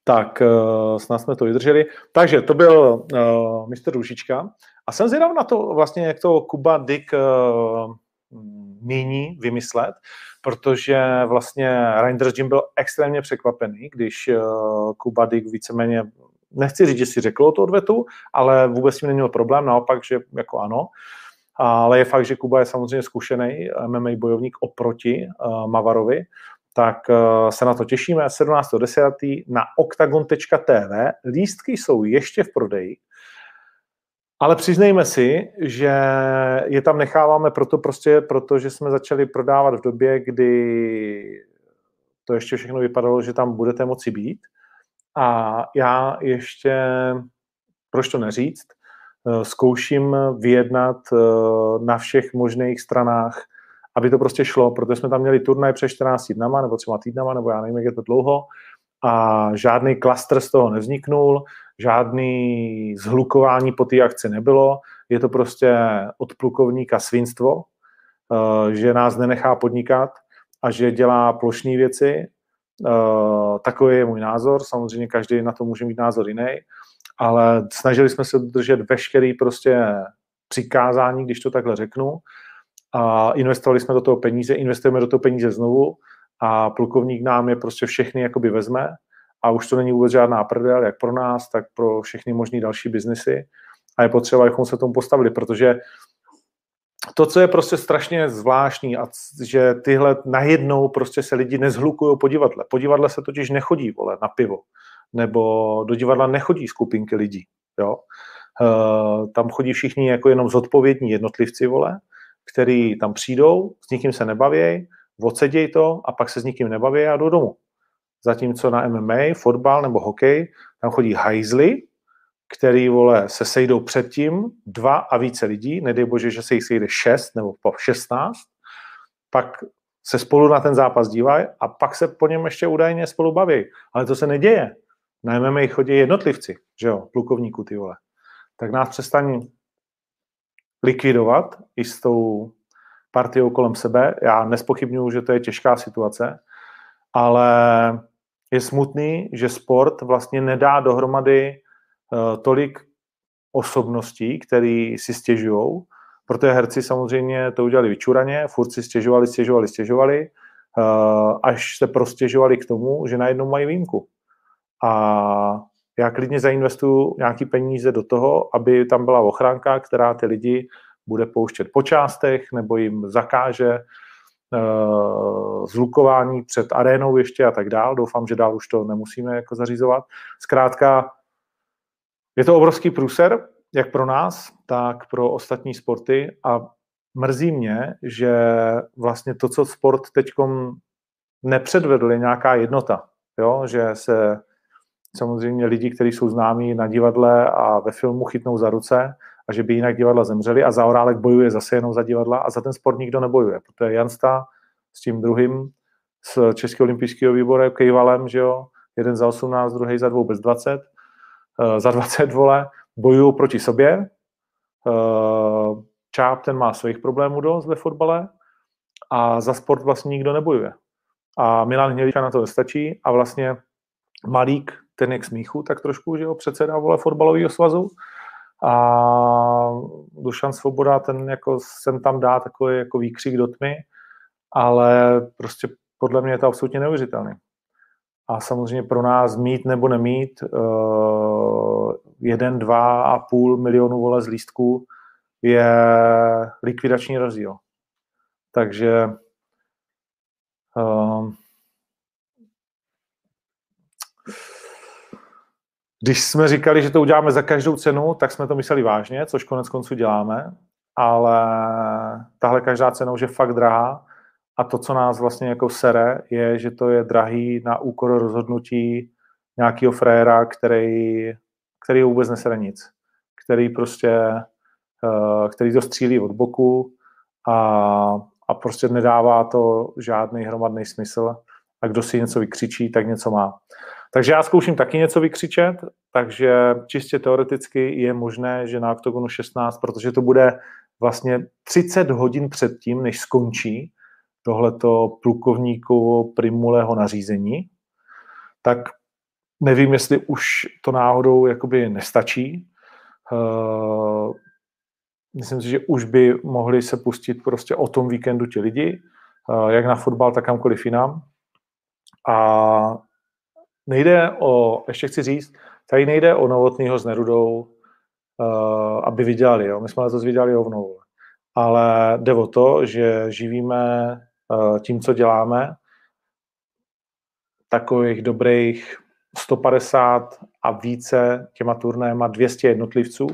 Tak, uh, snad jsme to vydrželi. Takže to byl uh, mistr Rušička. A jsem zvědav na to vlastně, jak to Kuba Dick uh, míní vymyslet, protože vlastně Reinders Jim byl extrémně překvapený, když uh, Kuba Dick víceméně, nechci říct, že si řekl to odvetu, ale vůbec s tím neměl problém, naopak, že jako ano. Ale je fakt, že Kuba je samozřejmě zkušený MMA bojovník oproti uh, Mavarovi, tak uh, se na to těšíme 17.10. na octagon.tv. Lístky jsou ještě v prodeji, ale přiznejme si, že je tam necháváme proto prostě, protože jsme začali prodávat v době, kdy to ještě všechno vypadalo, že tam budete moci být. A já ještě, proč to neříct, zkouším vyjednat na všech možných stranách, aby to prostě šlo, protože jsme tam měli turnaj před 14 dnama, nebo třeba týdnama, nebo já nevím, jak je to dlouho, a žádný klaster z toho nevzniknul, žádný zhlukování po té akci nebylo, je to prostě od plukovníka svinstvo, eh, že nás nenechá podnikat a že dělá plošné věci. Eh, takový je můj názor, samozřejmě každý na to může mít názor jiný, ale snažili jsme se dodržet veškerý prostě přikázání, když to takhle řeknu, a investovali jsme do toho peníze, investujeme do toho peníze znovu a plukovník nám je prostě všechny jakoby vezme. A už to není vůbec žádná prdel, jak pro nás, tak pro všechny možné další biznesy. A je potřeba, abychom se tomu postavili, protože to, co je prostě strašně zvláštní, a že tyhle najednou prostě se lidi nezhlukují po divadle. Po divadle se totiž nechodí, vole, na pivo. Nebo do divadla nechodí skupinky lidí, jo. Uh, tam chodí všichni jako jenom zodpovědní jednotlivci, vole, který tam přijdou, s nikým se nebaví, odseděj to a pak se s nikým nebaví a jdou domů. Zatímco na MMA, fotbal nebo hokej, tam chodí hajzly, který vole, se sejdou předtím dva a více lidí, nedej bože, že se jich sejde šest nebo po šestnáct, pak se spolu na ten zápas dívají a pak se po něm ještě údajně spolu baví. Ale to se neděje. Na MMA chodí jednotlivci, že jo, plukovníku ty vole. Tak nás přestaň likvidovat i s tou partiou kolem sebe. Já nespochybnuju, že to je těžká situace, ale je smutný, že sport vlastně nedá dohromady tolik osobností, který si stěžují, protože herci samozřejmě to udělali vyčuraně, furt si stěžovali, stěžovali, stěžovali, uh, až se prostěžovali k tomu, že najednou mají výjimku. A já klidně zainvestuju nějaký peníze do toho, aby tam byla ochránka, která ty lidi bude pouštět po částech nebo jim zakáže uh, zlukování před arénou ještě a tak dál. Doufám, že dál už to nemusíme jako zařizovat. Zkrátka, je to obrovský průser, jak pro nás, tak pro ostatní sporty a mrzí mě, že vlastně to, co sport teď nepředvedl, je nějaká jednota. Jo? Že se samozřejmě lidi, kteří jsou známí na divadle a ve filmu chytnou za ruce a že by jinak divadla zemřeli a Zaorálek bojuje zase jenom za divadla a za ten sport nikdo nebojuje, protože Jansta s tím druhým z Českého olympijského výboru Kejvalem, že jo, jeden za 18, druhý za dvou bez 20, uh, za 20 vole, bojují proti sobě. Uh, Čáp ten má svých problémů dost ve fotbale a za sport vlastně nikdo nebojuje. A Milan Hnělička na to nestačí a vlastně Malík, ten je k smíchu, tak trošku, že jo, předseda vole fotbalového svazu, a Dušan Svoboda, ten jako sem tam dá takový jako výkřik do tmy, ale prostě podle mě je to absolutně neuvěřitelný. A samozřejmě pro nás mít nebo nemít uh, jeden, dva a půl milionu vole z lístků je likvidační rozdíl. Takže uh, Když jsme říkali, že to uděláme za každou cenu, tak jsme to mysleli vážně, což konec konců děláme, ale tahle každá cena už je fakt drahá a to, co nás vlastně jako sere, je, že to je drahý na úkor rozhodnutí nějakého fréra, který, který vůbec nesere nic. Který prostě, eh, který to střílí od boku a, a prostě nedává to žádný hromadný smysl a kdo si něco vykřičí, tak něco má. Takže já zkouším taky něco vykřičet, takže čistě teoreticky je možné, že na OKTAGONu 16, protože to bude vlastně 30 hodin před tím, než skončí tohleto plukovníkovo primuleho nařízení, tak nevím, jestli už to náhodou jakoby nestačí. Uh, myslím si, že už by mohli se pustit prostě o tom víkendu ti lidi, uh, jak na fotbal, tak kamkoliv jinam. A nejde o, ještě chci říct, tady nejde o novotného s Nerudou, uh, aby vydělali. Jo? My jsme to vydělali rovnou. Ale jde o to, že živíme tím, co děláme, takových dobrých 150 a více těma turnéma 200 jednotlivců,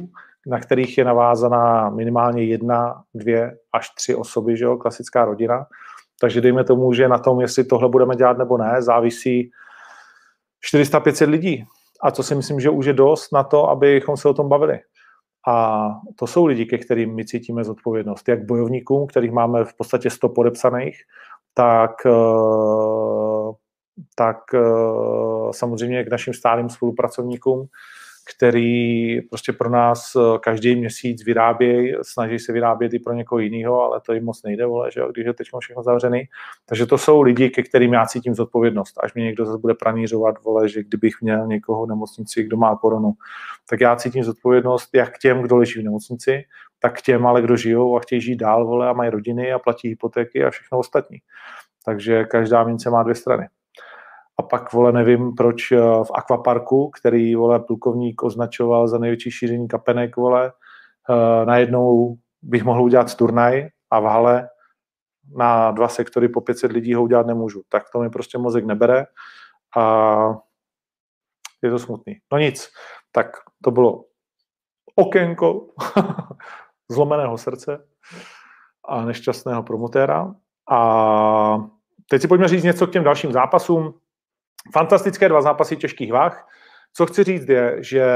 na kterých je navázaná minimálně jedna, dvě až tři osoby, že jo, klasická rodina. Takže dejme tomu, že na tom, jestli tohle budeme dělat nebo ne, závisí 400-500 lidí. A to si myslím, že už je dost na to, abychom se o tom bavili. A to jsou lidi, ke kterým my cítíme zodpovědnost. Jak bojovníkům, kterých máme v podstatě 100 podepsaných, tak, eh, tak eh, samozřejmě k našim stálým spolupracovníkům, který prostě pro nás eh, každý měsíc vyrábějí, snaží se vyrábět i pro někoho jiného, ale to jim moc nejde, vole, že jo, když je teď všechno zavřený. Takže to jsou lidi, ke kterým já cítím zodpovědnost. Až mě někdo zase bude pranířovat, vole, že kdybych měl někoho v nemocnici, kdo má koronu, tak já cítím zodpovědnost jak k těm, kdo leží v nemocnici, tak k těm, ale kdo žijou a chtějí žít dál, vole, a mají rodiny a platí hypotéky a všechno ostatní. Takže každá mince má dvě strany. A pak, vole, nevím, proč eh, v akvaparku, který, vole, plukovník označoval za největší šíření kapenek, vole, uh, najednou bych mohl udělat turnaj a v hale na dva sektory po 500 lidí ho udělat nemůžu. Tak to mi prostě mozek nebere a je to smutný. No nic, tak to bylo okénko zlomeného srdce a nešťastného promotéra. A teď si pojďme říct něco k těm dalším zápasům. Fantastické dva zápasy těžkých váh. Co chci říct je, že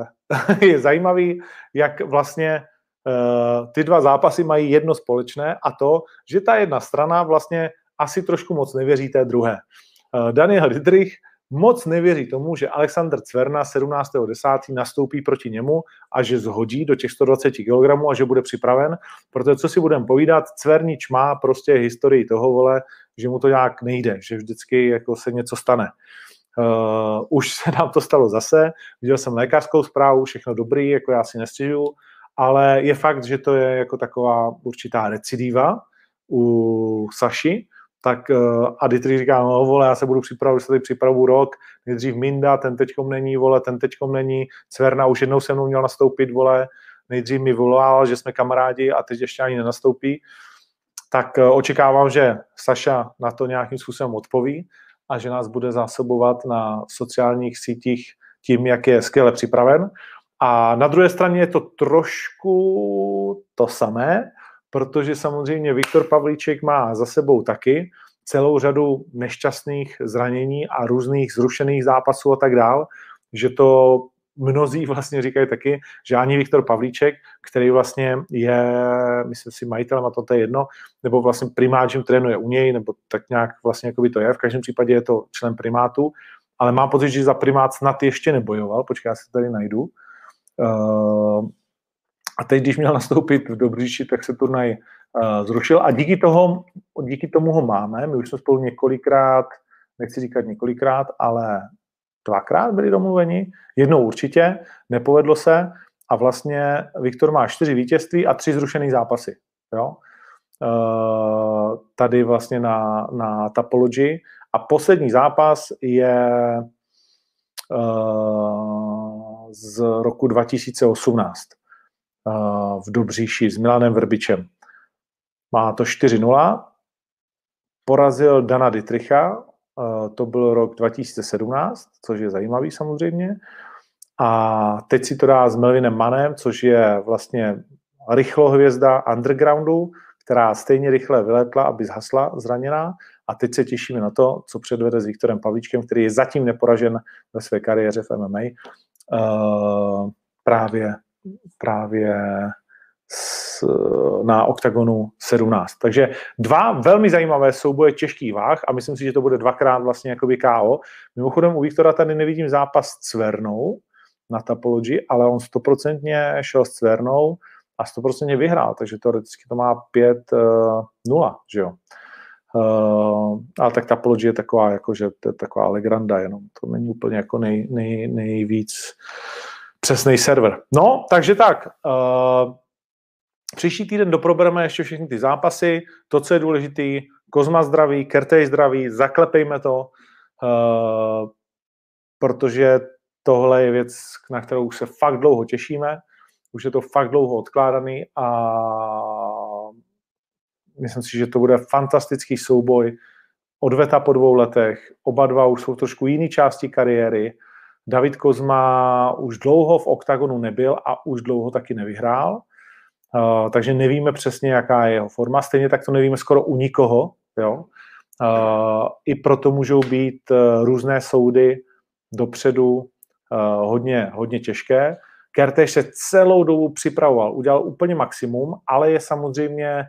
je zajímavý, jak vlastně uh, ty dva zápasy mají jedno společné a to, že ta jedna strana vlastně asi trošku moc nevěří té druhé. Uh, Daniel Dietrich moc nevěří tomu, že Alexander Cverna 17.10. nastoupí proti němu a že zhodí do těch 120 kg a že bude připraven, protože co si budeme povídat, Cvernič má prostě historii toho, vole, že mu to nějak nejde, že vždycky jako se něco stane. Uh, už se nám to stalo zase, viděl jsem lékařskou zprávu, všechno dobrý, jako já si nestěžuju, ale je fakt, že to je jako taková určitá recidiva u Saši, tak uh, a Dietrich říká, no vole, já se budu připravovat, se tady připravu rok, nejdřív Minda, ten teďkom není, vole, ten teďkom není, Cverna už jednou se mnou měl nastoupit, vole, nejdřív mi volal, že jsme kamarádi a teď ještě ani nenastoupí, tak uh, očekávám, že Saša na to nějakým způsobem odpoví a že nás bude zásobovat na sociálních sítích tím, jak je skvěle připraven. A na druhé straně je to trošku to samé, protože samozřejmě Viktor Pavlíček má za sebou taky celou řadu nešťastných zranění a různých zrušených zápasů a tak dál, že to mnozí vlastně říkají taky, že ani Viktor Pavlíček, který vlastně je, myslím si, majitelem, a to, to je jedno, nebo vlastně primáčem trénuje u něj, nebo tak nějak vlastně by to je, v každém případě je to člen primátu, ale má pocit, že za primát snad ještě nebojoval, počkej, já to tady najdu. Uh, a teď, když měl nastoupit v Dobříši, tak se turnaj uh, zrušil a díky, toho, díky tomu ho máme. My už jsme spolu několikrát, nechci říkat několikrát, ale dvakrát byli domluveni. Jednou určitě, nepovedlo se a vlastně Viktor má čtyři vítězství a tři zrušené zápasy. Jo? Uh, tady vlastně na, na Tapology. A poslední zápas je uh, z roku 2018 v Dobříši s Milanem Vrbičem. Má to 4-0, porazil Dana Dietricha, eh, to byl rok 2017, což je zajímavý samozřejmě. A teď si to dá s Melvinem Manem, což je vlastně rychlohvězda undergroundu, která stejně rychle vyletla, aby zhasla zraněná. A teď se těšíme na to, co předvede s Viktorem Pavlíčkem, který je zatím neporažen ve své kariéře v MMA. Uh, právě, právě s, na OKTAGONu 17. Takže dva velmi zajímavé souboje těžkých váh a myslím si, že to bude dvakrát vlastně jakoby KO. Mimochodem u Viktora tady nevidím zápas s Cvernou na Tapology, ale on stoprocentně šel s Cvernou a stoprocentně vyhrál, takže teoreticky to má 5-0, uh, že jo. Uh, ale tak Tapology je taková, jako, že to je taková legranda, jenom to není úplně jako nej, nej, nejvíc přesný server. No, takže tak, uh, Příští týden doprobereme ještě všechny ty zápasy, to, co je důležité, Kozma zdraví, Kertej zdraví, zaklepejme to, uh, protože tohle je věc, na kterou už se fakt dlouho těšíme, už je to fakt dlouho odkládaný a myslím si, že to bude fantastický souboj. Odveta po dvou letech, oba dva už jsou trošku jiný části kariéry. David Kozma už dlouho v oktagonu nebyl a už dlouho taky nevyhrál. Uh, takže nevíme přesně, jaká je jeho forma. Stejně tak to nevíme skoro u nikoho. Jo? Uh, I proto můžou být uh, různé soudy dopředu hodně, hodně těžké. Kertéž se celou dobu připravoval, udělal úplně maximum, ale je samozřejmě,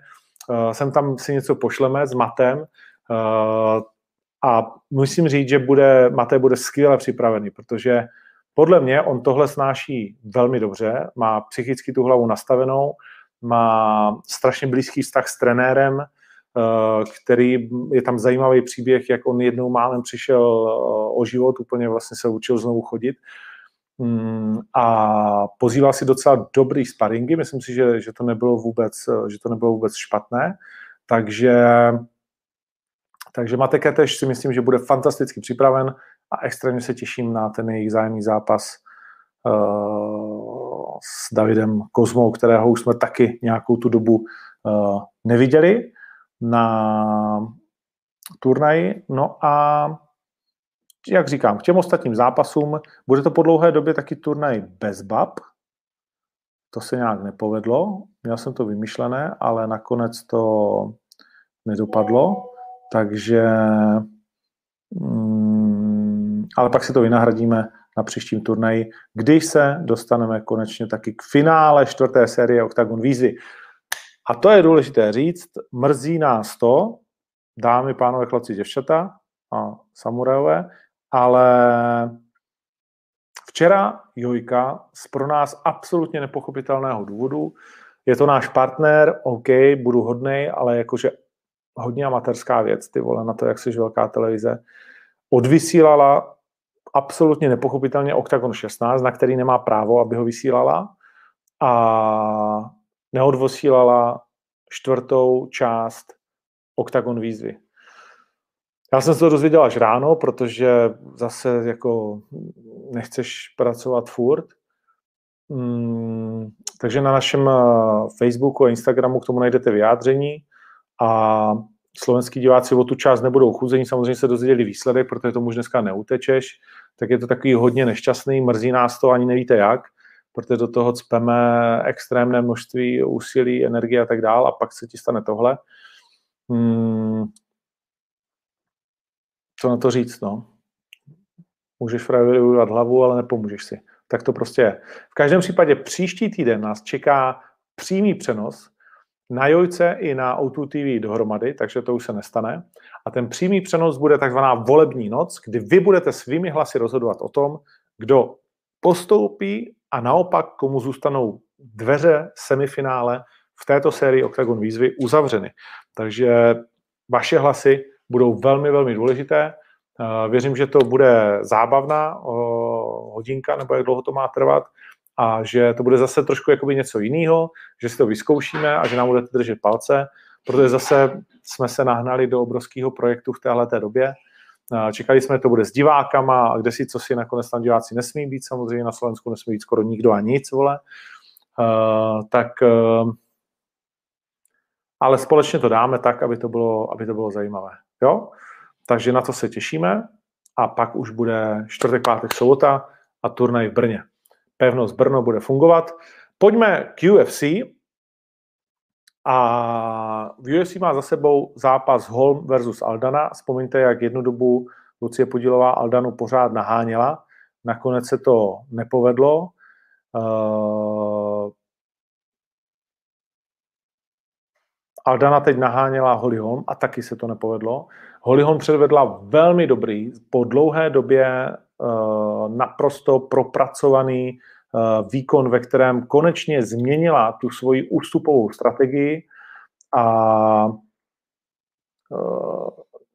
sem tam si něco pošleme s Matem a musím říct, že bude, Mate bude skvěle připravený, protože podle mě on tohle snáší velmi dobře, má psychicky tu hlavu nastavenou, má strašně blízký vztah s trenérem, eh, který je tam zajímavý příběh, jak on jednou málem přišel eh, o život, úplně vlastně se učil znovu chodit. Mm, a pozýval si docela dobrý sparingy, myslím si, že, že, to nebylo vůbec, že to nebylo vůbec špatné, takže takže Mateke tež si myslím, že bude fantasticky připraven a extrémně se těším na ten jejich zájemný zápas s Davidem Kozmou, kterého už jsme taky nějakou tu dobu uh, neviděli na turnaji. No a jak říkám, k těm ostatním zápasům bude to po dlouhé době taky turnaj bez bab. To se nějak nepovedlo. Měl jsem to vymyšlené, ale nakonec to nedopadlo. Takže mm, ale pak si to vynahradíme na příštím turnaji, když se dostaneme konečně taky k finále čtvrté série Octagon Výzvy. A to je důležité říct, mrzí nás to, dámy, pánové, chlapci, děvčata a samurajové, ale včera Jojka z pro nás absolutně nepochopitelného důvodu, je to náš partner, OK, budu hodnej, ale jakože hodně amatérská věc, ty vole, na to, jak jsi velká televize, odvysílala absolutně nepochopitelně Octagon 16, na který nemá právo, aby ho vysílala a neodvosílala čtvrtou část Octagon výzvy. Já jsem se to dozvěděl až ráno, protože zase jako nechceš pracovat furt. Hmm, takže na našem eh, Facebooku a Instagramu k tomu najdete vyjádření a slovenský diváci o tu část nebudou chuzení, samozřejmě se dozvěděli výsledek, protože tomu už dneska neutečeš, tak je to takový hodně nešťastný, mrzí nás to, ani nevíte jak, protože do toho cpeme extrémné množství úsilí, energie a tak dál a pak se ti stane tohle. Hmm. Co na to říct, no? Můžeš udělat hlavu, ale nepomůžeš si. Tak to prostě je. V každém případě příští týden nás čeká přímý přenos na Jojce i na O2 TV dohromady, takže to už se nestane. A ten přímý přenos bude takzvaná volební noc, kdy vy budete svými hlasy rozhodovat o tom, kdo postoupí a naopak komu zůstanou dveře semifinále v této sérii Octagon výzvy uzavřeny. Takže vaše hlasy budou velmi, velmi důležité. Eh, věřím, že to bude zábavná hodinka, nebo jak dlouho to má trvat a že to bude zase trošku jakoby něco jiného, že si to vyzkoušíme a že nám budete držet palce, protože zase jsme se nahnali do obrovského projektu v téhle době. Čekali jsme, že to bude s divákama a kde si, co si nakonec tam diváci nesmí být, samozřejmě na Slovensku nesmí být skoro nikdo a nic, vole. Uh, tak uh, ale společně to dáme tak, aby to bylo, aby to bylo zajímavé. Jo? takže na to se těšíme a pak už bude čtvrtek, pátek, sobota a turnaj v Brně. Pevnost Brno bude fungovat. Pojďme k UFC. A v UFC má za sebou zápas Holm versus Aldana. Vzpomeňte, jak jednu dobu Lucie Podílová Aldanu pořád naháněla. Nakonec se to nepovedlo. Uh, Aldana teď naháněla Holly Holm a taky se to nepovedlo. Holly Holm předvedla velmi dobrý, po dlouhé době naprosto propracovaný uh, výkon, ve kterém konečně změnila tu svoji ústupovou strategii a uh,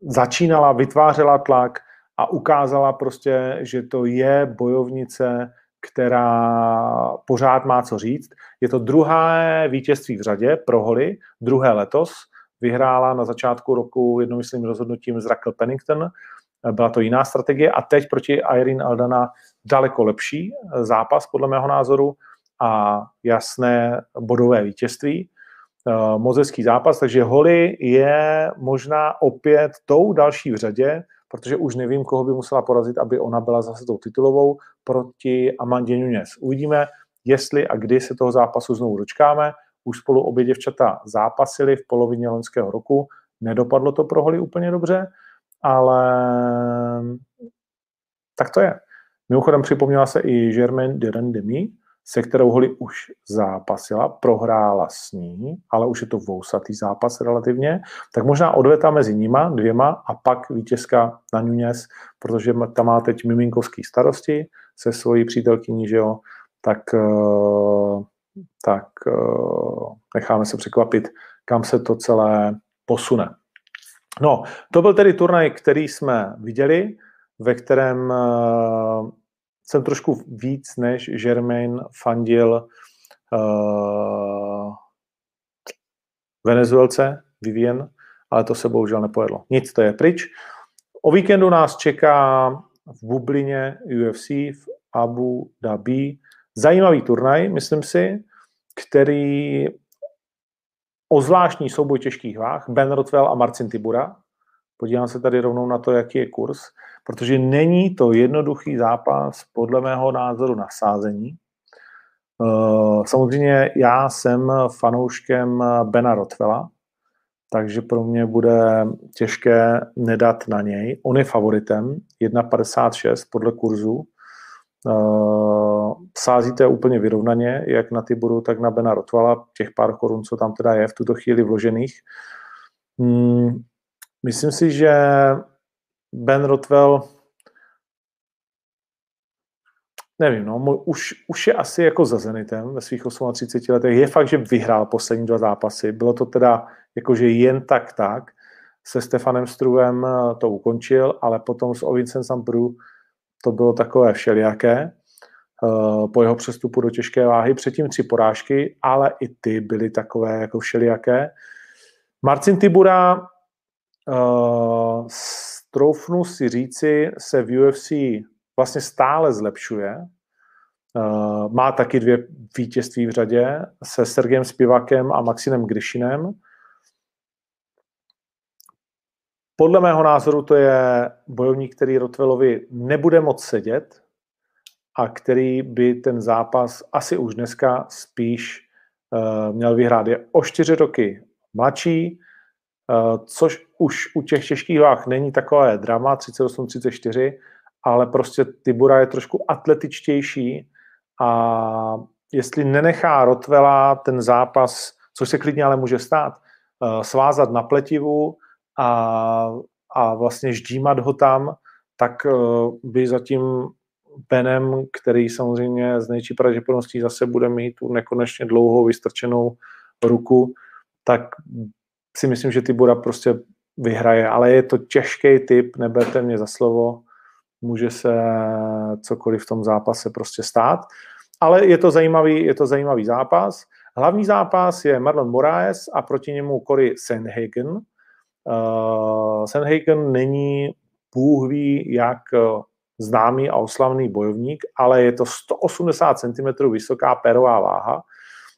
začínala, vytvářela tlak a ukázala prostě, že to je bojovnice, která pořád má co říct. Je to druhé vítězství v řadě pro Holly, druhé letos. Vyhrála na začátku roku jednomyslným rozhodnutím z Raquel Pennington. Byla to jiná strategie a teď proti Irene Aldana daleko lepší zápas, podle mého názoru, a jasné bodové vítězství. Mozecký zápas, takže Holly je možná opět tou další v řadě, protože už nevím, koho by musela porazit, aby ona byla zase tou titulovou proti Amandě Nunes. Uvidíme, jestli a kdy se toho zápasu znovu dočkáme. Už spolu obě děvčata zápasili v polovině loňského roku. Nedopadlo to pro Holly úplně dobře, ale tak to je. Mimochodem připomněla se i Germaine de Rendemi, se kterou Holly už zápasila, prohrála s ní, ale už je to vousatý zápas relativně, tak možná odveta mezi nima dvěma a pak vítězka na Nunes, protože tam má teď miminkovský starosti se svojí přítelkyní, že jo, tak, eh, tak eh, necháme se překvapit, kam se to celé posune. No, to byl tedy turnaj, který jsme viděli, ve kterém eh, jsem trošku víc než Germain fandil uh, Venezuelce, Vivien, ale to se bohužel nepovedlo. Nic, to je pryč. O víkendu nás čeká v bublině UFC v Abu Dhabi zajímavý turnaj, myslím si, který o zvláštní souboj těžkých váh, Ben Rothwell a Marcin Tibura. Podívám se tady rovnou na to, jaký je kurz protože není to jednoduchý zápas podle mého názoru na sázení. Eh, samozřejmě já jsem fanouškem Bena Rotwella, takže pro mě bude těžké nedat na něj. On je favoritem, 1,56 podle kurzu. Eh, sázíte úplně vyrovnaně, jak na Tiburu, tak na Bena Rotwella, těch pár korun, co tam teda je v tuto chvíli vložených. Hmm, myslím si, že Ben Rotwell, nevím, no, už, už je asi jako za Zenitem ve svých 38 letech. Je fakt, že vyhrál poslední dva zápasy. Bylo to teda jakože jen tak tak. Se Stefanem Struvem eh, to ukončil, ale potom s Ovincem Sampru to bylo takové všelijaké eh, po jeho přestupu do těžké váhy. Předtím tři porážky, ale i ty byly takové jako všelijaké. Marcin Tibura uh, troufnu si říci, se v UFC vlastně stále zlepšuje. Uh, má taky dvě vítězství v řadě se Sergejem Spivakem a Maxinem Gryšinem. Podle mého názoru to je bojovník, který Rotvelovi nebude moc sedět a který by ten zápas asi už dneska spíš uh, měl vyhrát. Je o čtyři roky mladší, Eh, což už u těch těžkých váh není takové drama, 38-34, ale prostě Tibura je trošku atletičtější a jestli nenechá Rotvela ten zápas, což se klidně ale může stát, eh, svázat na pletivu a, a vlastně ždímat ho tam, tak eh, by zatím Benem, který samozřejmě z nejčí pravděpodobností zase bude mít tu nekonečně dlouhou vystrčenou ruku, tak si myslím, že Tibura prostě vyhraje, ale je to těžký typ, neberte mě za slovo, může se cokoliv v tom zápase prostě stát, ale je to zajímavý, je to zajímavý zápas. Hlavní zápas je Marlon Moraes a proti němu Cory Sandhagen. Uh, Sandhagen není Bůh ví, jak známý a oslavný bojovník, ale je to 180 cm vysoká perová váha,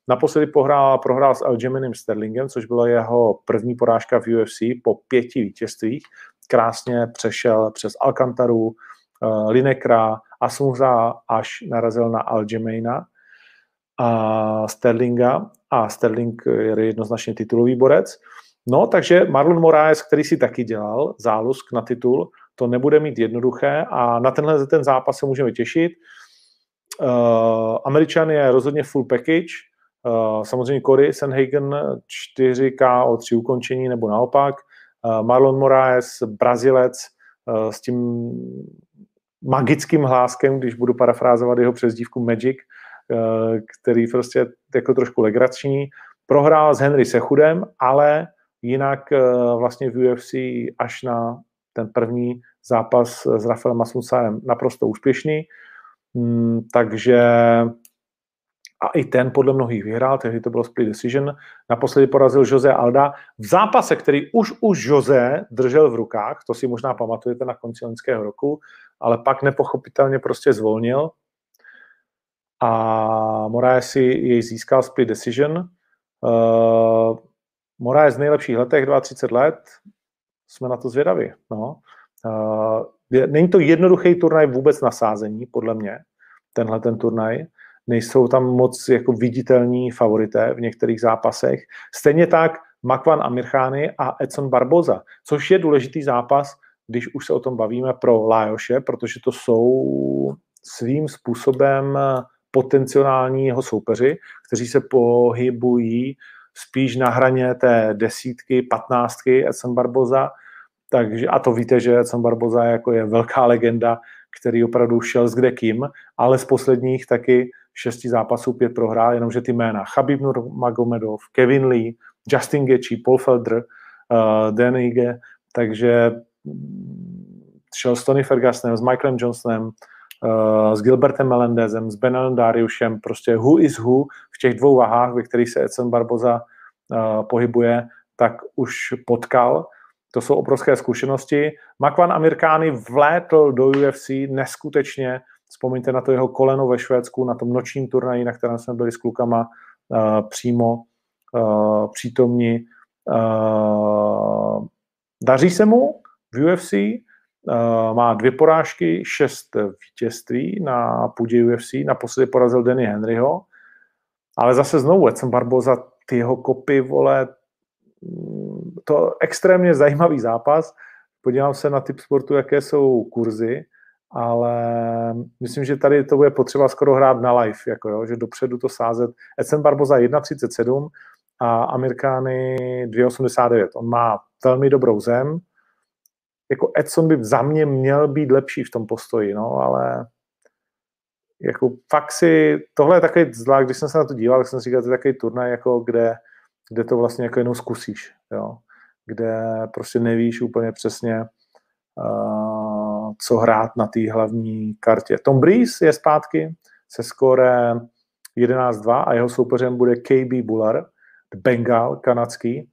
Naposledy pohrál, prohrál s Aljaminem Sterlingem, což byla jeho první porážka v UFC po pěti vítězstvích. krásně přešel přes Alcantaru, uh, Linekra, Asmuza až narazil na Aljamaina a Sterlinga a Sterling je jednoznačně titulový borec. No, takže Marlon Moraes, který si taky dělal zálusk na titul, to nebude mít jednoduché a na tenhle ten zápas se můžeme těšit. Uh, Američan je rozhodně full package, uh, samozřejmě Cory Sanhagen 4K o 3 ukončení nebo naopak, uh, Marlon Moraes, Brazilec uh, s tím magickým hláskem, když budu parafrázovat jeho přezdívku Magic, uh, který prostě jako trošku legrační, prohrál s Henry Sechudem, ale jinak uh, vlastně v UFC až na ten první zápas s Rafaelem Masmusajem naprosto úspěšný, mm, takže a i ten podle mnohých vyhrál, tehdy to bylo split decision. Naposledy porazil Jose Alda v zápase, který už už Jose držel v rukách, to si možná pamatujete na konci loňského roku, ale pak nepochopitelně prostě zvolnil a Moraes si jej získal split decision. Uh, Moraes v nejlepších letech, 32 let, jsme na to zvědaví. No. Není to jednoduchý turnaj vůbec na sázení, podle mě, tenhle ten turnaj. Nejsou tam moc jako viditelní favorité v některých zápasech. Stejně tak Makvan Amirchány a Edson Barboza, což je důležitý zápas, když už se o tom bavíme pro Lajoše, protože to jsou svým způsobem potenciální jeho soupeři, kteří se pohybují spíš na hraně té desítky, patnáctky Edson Barboza, takže, a to víte, že Edson Barboza jako je velká legenda, který opravdu šel s kde kým, ale z posledních taky šesti zápasů pět prohrál, jenomže ty jména. Chabib Nurmagomedov, Kevin Lee, Justin Gaethje, Paul Felder, uh, Dan Ige, takže mm, šel s Tony Fergusonem, s Michaelem Johnsonem, uh, s Gilbertem Melendezem, s Benem Dariušem, prostě who is who v těch dvou vahách, ve kterých se Edson Barboza uh, pohybuje, tak už potkal to jsou obrovské zkušenosti. Makvan Amirkány vlétl do UFC neskutečně. Vzpomeňte na to jeho koleno ve Švédsku, na tom nočním turnaji, na kterém jsme byli s klukama uh, přímo uh, přítomní. Uh, daří se mu v UFC, má dvě porážky, šest vítězství na půdě UFC, naposledy porazil Danny Henryho, ale zase znovu Edson Barboza, ty jeho kopy, vole, to extrémně zajímavý zápas. Podívám se na typ sportu, jaké jsou kurzy, ale myslím, že tady to bude potřeba skoro hrát na live, jako jo, že dopředu to sázet. Edson Barboza 1,37 a Amerikány 2,89. On má velmi dobrou zem. Jako Edson by za mě měl být lepší v tom postoji, no, ale jako fakt si, tohle je takový zvlášť, když jsem se na to díval, tak jsem si říkal, to je takový turnaj, jako kde, kde to vlastně jako jenom zkusíš, jo kde prostě nevíš úplně přesně, uh, co hrát na té hlavní kartě. Tom Breeze je zpátky se skóre 11-2 a jeho soupeřem bude KB Buller, Bengal kanadský,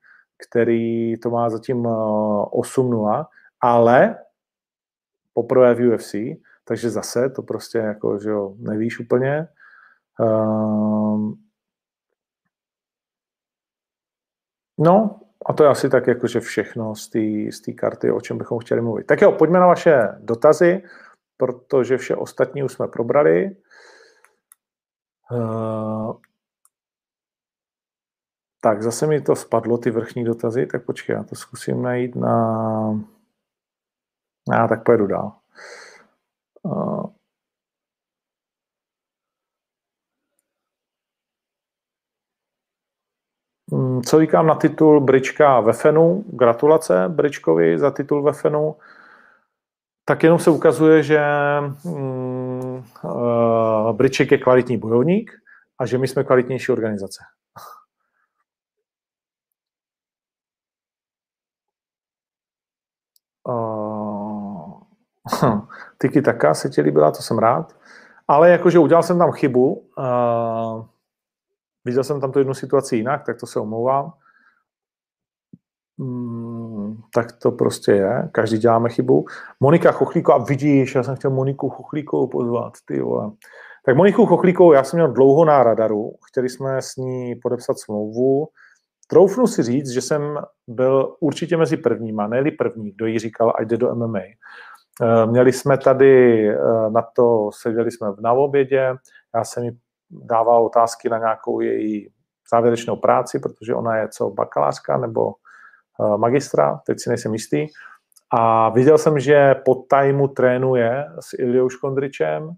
který to má zatím 8-0, ale poprvé v UFC, takže zase to prostě jako, že jo, nevíš úplně. Um, no, a to je asi tak jakože všechno z té karty, o čem bychom chtěli mluvit. Tak jo, pojďme na vaše dotazy, protože vše ostatní už jsme probrali. Uh, tak, zase mi to spadlo, ty vrchní dotazy, tak počkej, já to zkusím najít na... Já tak pojedu dál. Mm, co říkám na titul Brička ve Fenu? Gratulace Bričkovi za titul ve Fenu. Tak jenom se ukazuje, že mm, uh, Briček je kvalitní bojovník a že my jsme kvalitnější organizace. Tiki Taka se ti líbila, to jsem rád. Ale jakože udělal jsem tam chybu. Uh, Viděl jsem tam tu jednu situaci jinak, tak to se omlouvám. Hmm, tak to prostě je, každý děláme chybu. Monika Chochlíková, vidíš, já jsem chtěl Moniku Chochlíkovou pozvat, ty vole. Tak Moniku Chochlíkovou já jsem měl dlouho na radaru, chtěli jsme s ní podepsat smlouvu, troufnu si říct, že jsem byl určitě mezi prvníma, ne první, kdo jí říkal, ať jde do MMA. Eh, měli jsme tady eh, na to, seděli jsme v obědě, já jsem jí dával otázky na nějakou její závěrečnou práci, protože ona je co bakalářka nebo eh, magistra, teď si nejsem jistý. A viděl jsem, že pod tajmu trénuje s Iliou Škondričem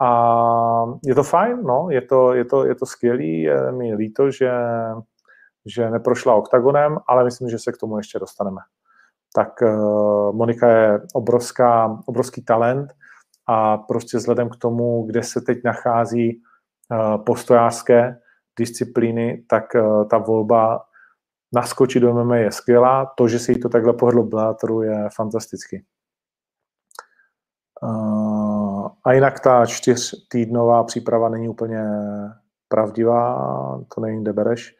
a je to fajn, no, je to, je to, je to skvělý, je mi líto, že, že neprošla oktagonem, ale myslím, že se k tomu ještě dostaneme. Tak uh, Monika je obrovská, obrovský talent a prostě vzhledem k tomu, kde se teď nachází uh, postojářské disciplíny, tak uh, ta volba naskočit do MMA je skvělá. To, že si jí to takhle pohrdlo Bellatoru, je fantastický. A jinak ta čtyřtýdnová příprava není úplně pravdivá, to není kde bereš,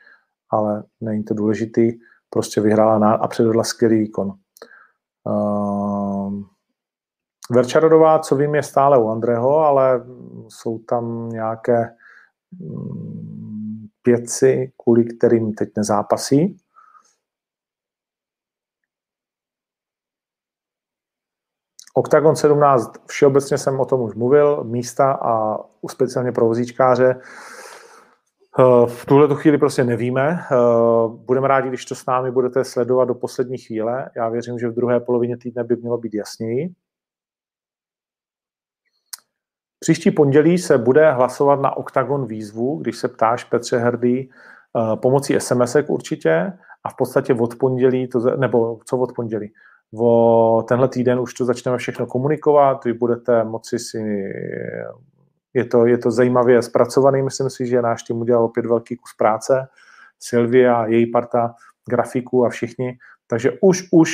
ale není to důležitý. Prostě vyhrála a předvedla skvělý výkon. Uh, Verčarodová, co vím, je stále u Andreho, ale jsou tam nějaké um, věci, kvůli kterým teď nezápasí. Octagon 17, všeobecně jsem o tom už mluvil, místa a speciálně pro vozíčkáře. Eh, v tuhle chvíli prostě nevíme. Eh, budeme rádi, když to s námi budete sledovat do poslední chvíle. Já věřím, že v druhé polovině týdne by mělo být jasněji. Příští pondělí se bude hlasovat na Octagon výzvu, když se ptáš Petře Hrdý, eh, pomocí sms určitě a v podstatě od pondělí, to, nebo co od pondělí, o tenhle týden už to začneme všechno komunikovat, vy budete moci si, je to, je to zajímavě zpracovaný, myslím si, že náš tým udělal opět velký kus práce, Silvia, její parta, grafiku a všichni, takže už, už,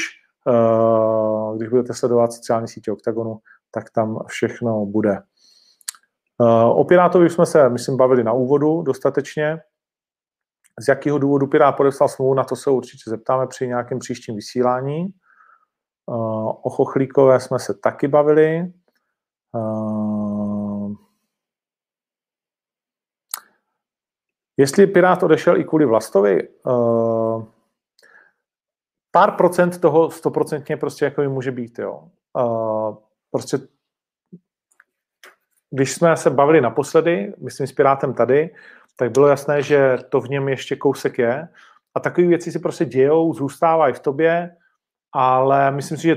eh, když budete sledovat sociální sítě Octagonu, tak tam všechno bude. Eh, o Pirátovi jsme se, myslím, bavili na úvodu dostatečně. Z jakého důvodu Pirát podepsal smlouvu, na to se určitě zeptáme při nějakém příštím vysílání. Eh, o Chochlíkové jsme se taky bavili. Jestli Pirát odešel i kvůli Vlastovi, uh, pár procent toho stoprocentně prostě jako může být, jo. Uh, prostě když jsme se bavili naposledy, myslím s Pirátem tady, tak bylo jasné, že to v něm ještě kousek je a takové věci si prostě dějou, zůstávají v tobě, ale myslím si, že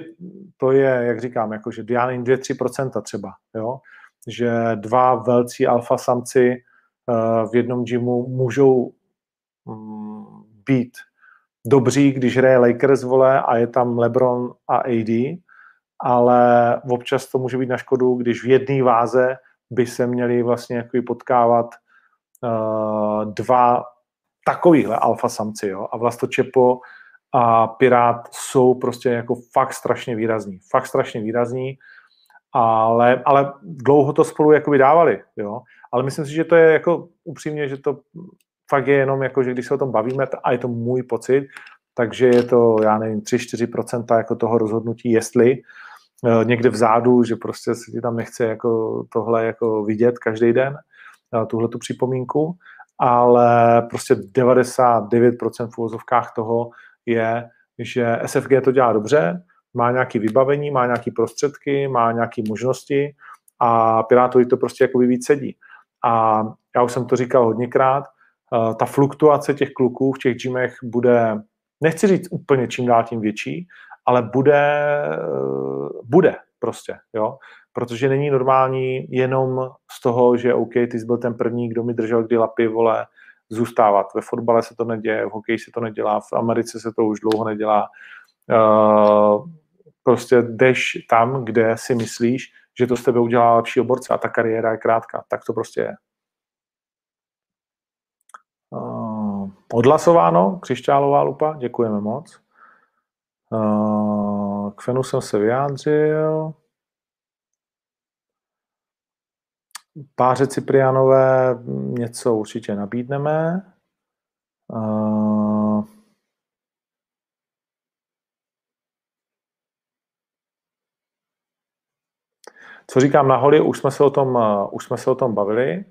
to je, jak říkám, jako, že já nevím, 2-3% třeba, jo? že dva velcí alfa samci v jednom gymu můžou um, být dobří, když hraje Lakers vole a je tam LeBron a AD, ale občas to může být na škodu, když v jedné váze by se měli vlastně jako potkávat uh, dva takovýhle alfa samci, jo? A Vlasto Čepo a Pirát jsou prostě jako fakt strašně výrazní. Fakt strašně výrazní, ale, ale dlouho to spolu jako vydávali, jo. Ale myslím si, že to je jako upřímně, že to fakt je jenom jako, že když se o tom bavíme, a je to můj pocit, takže je to, já nevím, 3-4% jako toho rozhodnutí, jestli eh, někde vzadu, že prostě se ti tam nechce jako tohle jako vidět každý den, eh, tuhle tu připomínku, ale prostě 99% v úvozovkách toho je, že SFG to dělá dobře, má nějaké vybavení, má nějaké prostředky, má nějaké možnosti a Pirátovi to prostě jako víc sedí. A já už jsem to říkal hodněkrát, eh, ta fluktuace těch kluků v těch gymech bude, nechci říct úplně čím dál tím větší, ale bude, eh, bude prostě, jo. Protože není normální jenom z toho, že OK, ty jsi byl ten první, kdo mi držel kdy lapy, vole, zůstávat. Ve fotbale se to neděje, v hokeji se to nedělá, v Americe se to už dlouho nedělá. Uh, prostě jdeš tam, kde si myslíš, že to z tebe udělá lepší oborce a ta kariéra je krátká. Tak to prostě je. Uh, odhlasováno, křišťálová lupa, děkujeme moc. Uh, k Fenu jsem se vyjádřil. Páře Ciprianové něco určitě nabídneme. Co říkám na holi, už jsme se o tom, už jsme se o tom bavili.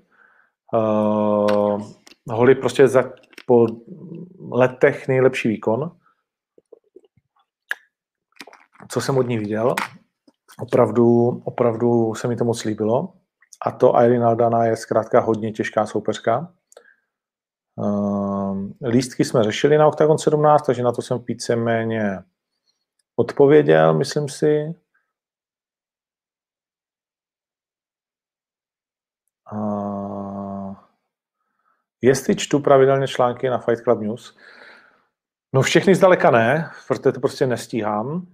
Uh, holi prostě za, po letech nejlepší výkon, co jsem od ní viděl. Opravdu, opravdu se mi to moc líbilo. A to Irene Aldana je zkrátka hodně těžká soupeřka. Ehm, lístky jsme řešili na Octagon 17, takže na to jsem víceméně odpověděl, myslím si. Jestli čtu pravidelně články na Fight Club News, no všechny zdaleka ne, protože to prostě nestíhám,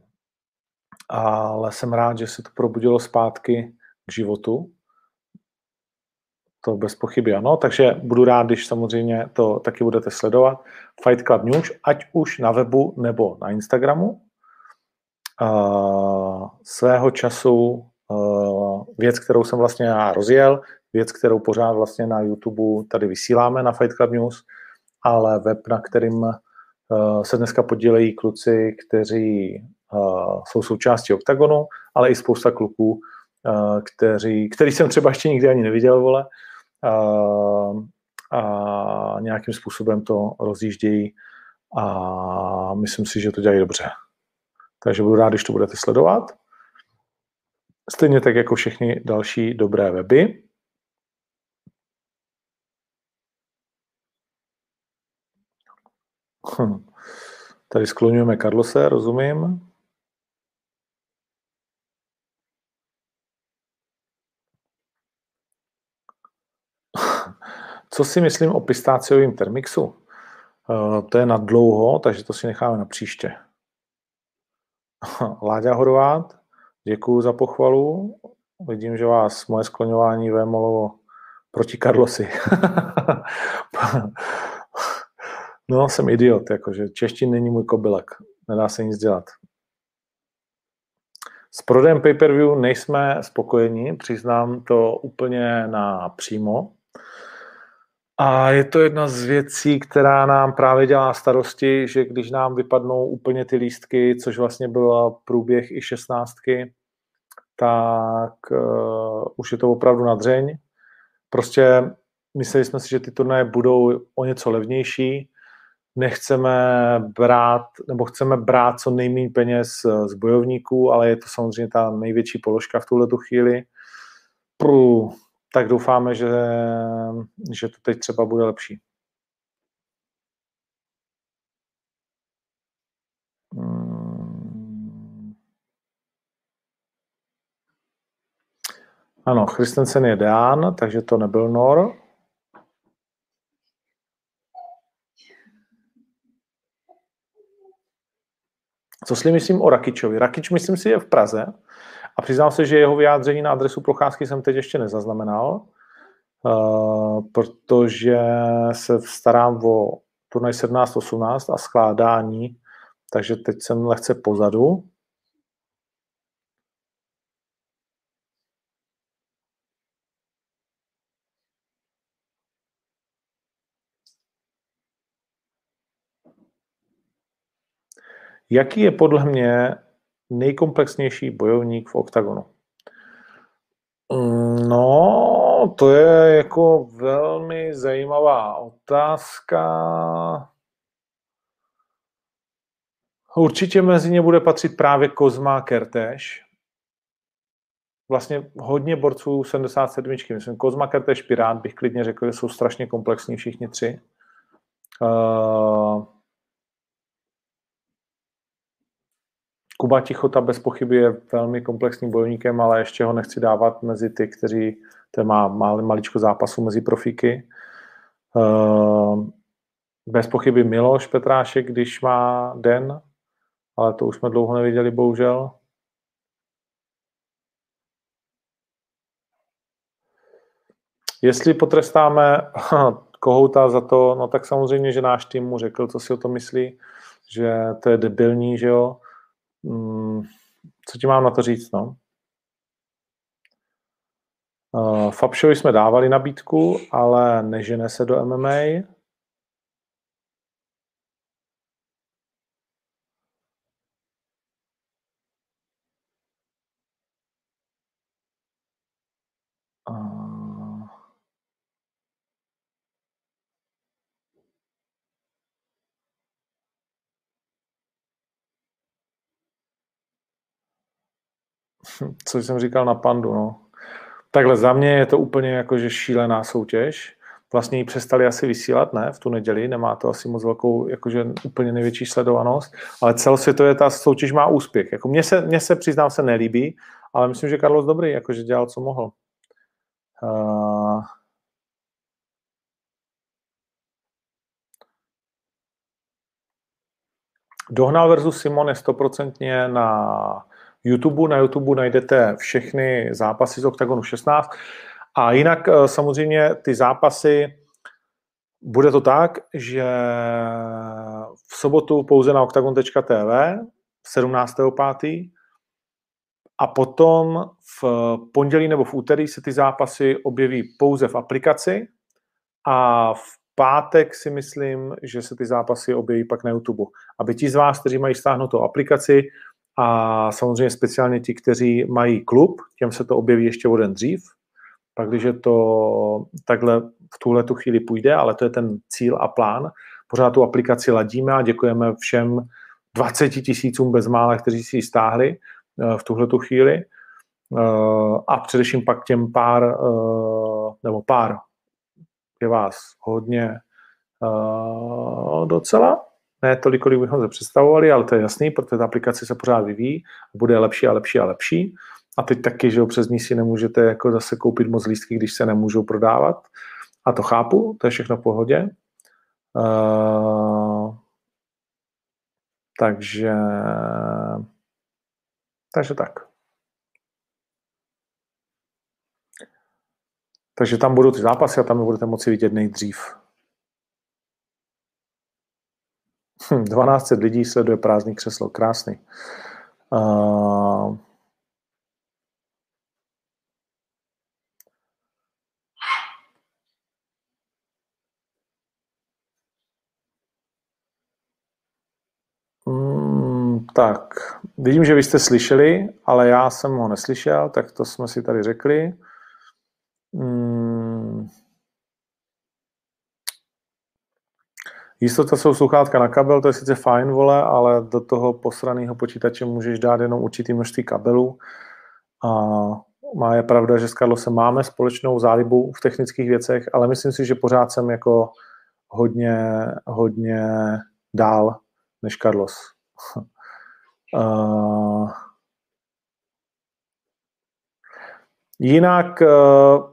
ale jsem rád, že se to probudilo zpátky k životu. To bez pochyby ano, takže budu rád, když samozřejmě to taky budete sledovat. Fight Club News, ať už na webu nebo na Instagramu. Uh, svého času uh, věc, kterou jsem vlastně já rozjel, věc, kterou pořád vlastně na YouTube tady vysíláme na Fight Club News, ale web, na kterým uh, se dneska podílejí kluci, kteří uh, jsou součástí OKTAGONu, ale i spousta kluků, uh, kteří, který jsem třeba ještě nikdy ani neviděl, vole, a nějakým způsobem to rozjíždějí a myslím si, že to dělají dobře. Takže budu rád, když to budete sledovat. Stejně tak jako všechny další dobré weby. Tady skloňujeme Carlose, rozumím. Co si myslím o pistáciovém termixu? Uh, to je na dlouho, takže to si necháme na příště. Láďa Horvát, děkuji za pochvalu. Vidím, že vás moje skloňování vémolovo proti Karlosi. no, jsem idiot, jakože češtin není můj kobylek. Nedá se nic dělat. S prodejem pay-per-view nejsme spokojeni, přiznám to úplně na přímo. A je to jedna z věcí, která nám právě dělá starosti, že když nám vypadnou úplně ty lístky, což vlastně byl průběh i šestnáctky, tak uh, už je to opravdu na dřeň. Prostě mysleli jsme si, že ty turnaje budou o něco levnější, nechceme brát, nebo chceme brát co nejméně peněz z bojovníků, ale je to samozřejmě ta největší položka v tuhle chvíli. Prů, tak doufáme, že, že to teď třeba bude lepší. Hmm. Ano, Christensen je Deán, takže to nebyl Nor. Co si myslím o Rakičovi? Rakič, myslím si, je v Praze a přiznám se, že jeho vyjádření na adresu procházky jsem teď ještě nezaznamenal, uh, protože se starám o turnaj 17-18 a skládání, takže teď jsem lehce pozadu. Jaký je podle mě nejkomplexnější bojovník v OKTAGONu? Mm, no, to je jako velmi zajímavá otázka. Určitě mezi ně bude patřit právě Kozma Kertéš. Vlastně hodně borců 77. Myslím, Kozma Kertéš, Pirát bych klidně řekl, že jsou strašně komplexní všichni tři. Uh, Kuba Tichota bez pochyby je velmi komplexním bojovníkem, ale ještě ho nechci dávat mezi ty, kteří to má maličko zápasu mezi profíky. Eh, bez pochyby Miloš Petrášek, když má den, ale to už jsme dlouho neviděli, bohužel. Jestli potrestáme Kohouta za to, no tak samozřejmě, že náš tým mu řekl, co si o to myslí, že to je debilní, že jo, co ti mám na to říct, no? Uh, Fabšovi jsme dávali nabídku, ale nežene se do MMA. Co jsem říkal na Pandu, no. Takhle za mě je to úplně jakože šílená soutěž. Vlastně ji přestali asi vysílat, ne, v tu neděli, nemá to asi moc velkou, jakože úplně největší sledovanost, ale celosvětově ta soutěž má úspěch. Jako mně se, mně se přiznám, se nelíbí, ale myslím, že Carlos dobrý, jakože dělal, co mohl. Uh, Dohnal versus Simon je stoprocentně na YouTube. Na YouTube najdete všechny zápasy z OKTAGONu 16. A jinak eh, samozřejmě ty zápasy, bude to tak, že v sobotu pouze na octagon.tv 17.5. A potom v pondělí nebo v úterý se ty zápasy objeví pouze v aplikaci a v pátek si myslím, že se ty zápasy objeví pak na YouTube. Aby ti z vás, kteří mají stáhnutou aplikaci a samozřejmě speciálně ti, kteří mají klub, těm se to objeví ještě o den dřív, pak když to takhle v tuhle tu chvíli půjde, ale to je ten cíl a plán, pořád tu aplikaci ladíme a děkujeme všem 20 tisícům bezmála, kteří si ji stáhli eh, v tuhle tu chvíli. Eh, a především pak těm pár, eh, nebo pár, je vás hodně docela, ne tolik, kolik bychom se představovali, ale to je jasný, protože ta aplikace se pořád vyvíjí, bude lepší a lepší a lepší. A teď taky, že přes ní si nemůžete jako zase koupit moc lístky, když se nemůžou prodávat. A to chápu, to je všechno v pohodě. Uh, takže, takže tak. Takže tam budou ty zápasy a tam je budete moci vidět nejdřív. 12 hm, lidí sleduje prázdný křeslo, krásný. Uh, Tak, vidím, že vy jste slyšeli, ale já jsem ho neslyšel, tak to jsme si tady řekli. Hmm. Jistota jsou sluchátka na kabel, to je sice fajn, vole, ale do toho posraného počítače můžeš dát jenom určitý množství kabelů. A má je pravda, že s Carlosem máme společnou zálibu v technických věcech, ale myslím si, že pořád jsem jako hodně, hodně dál než Carlos. Uh, jinak uh,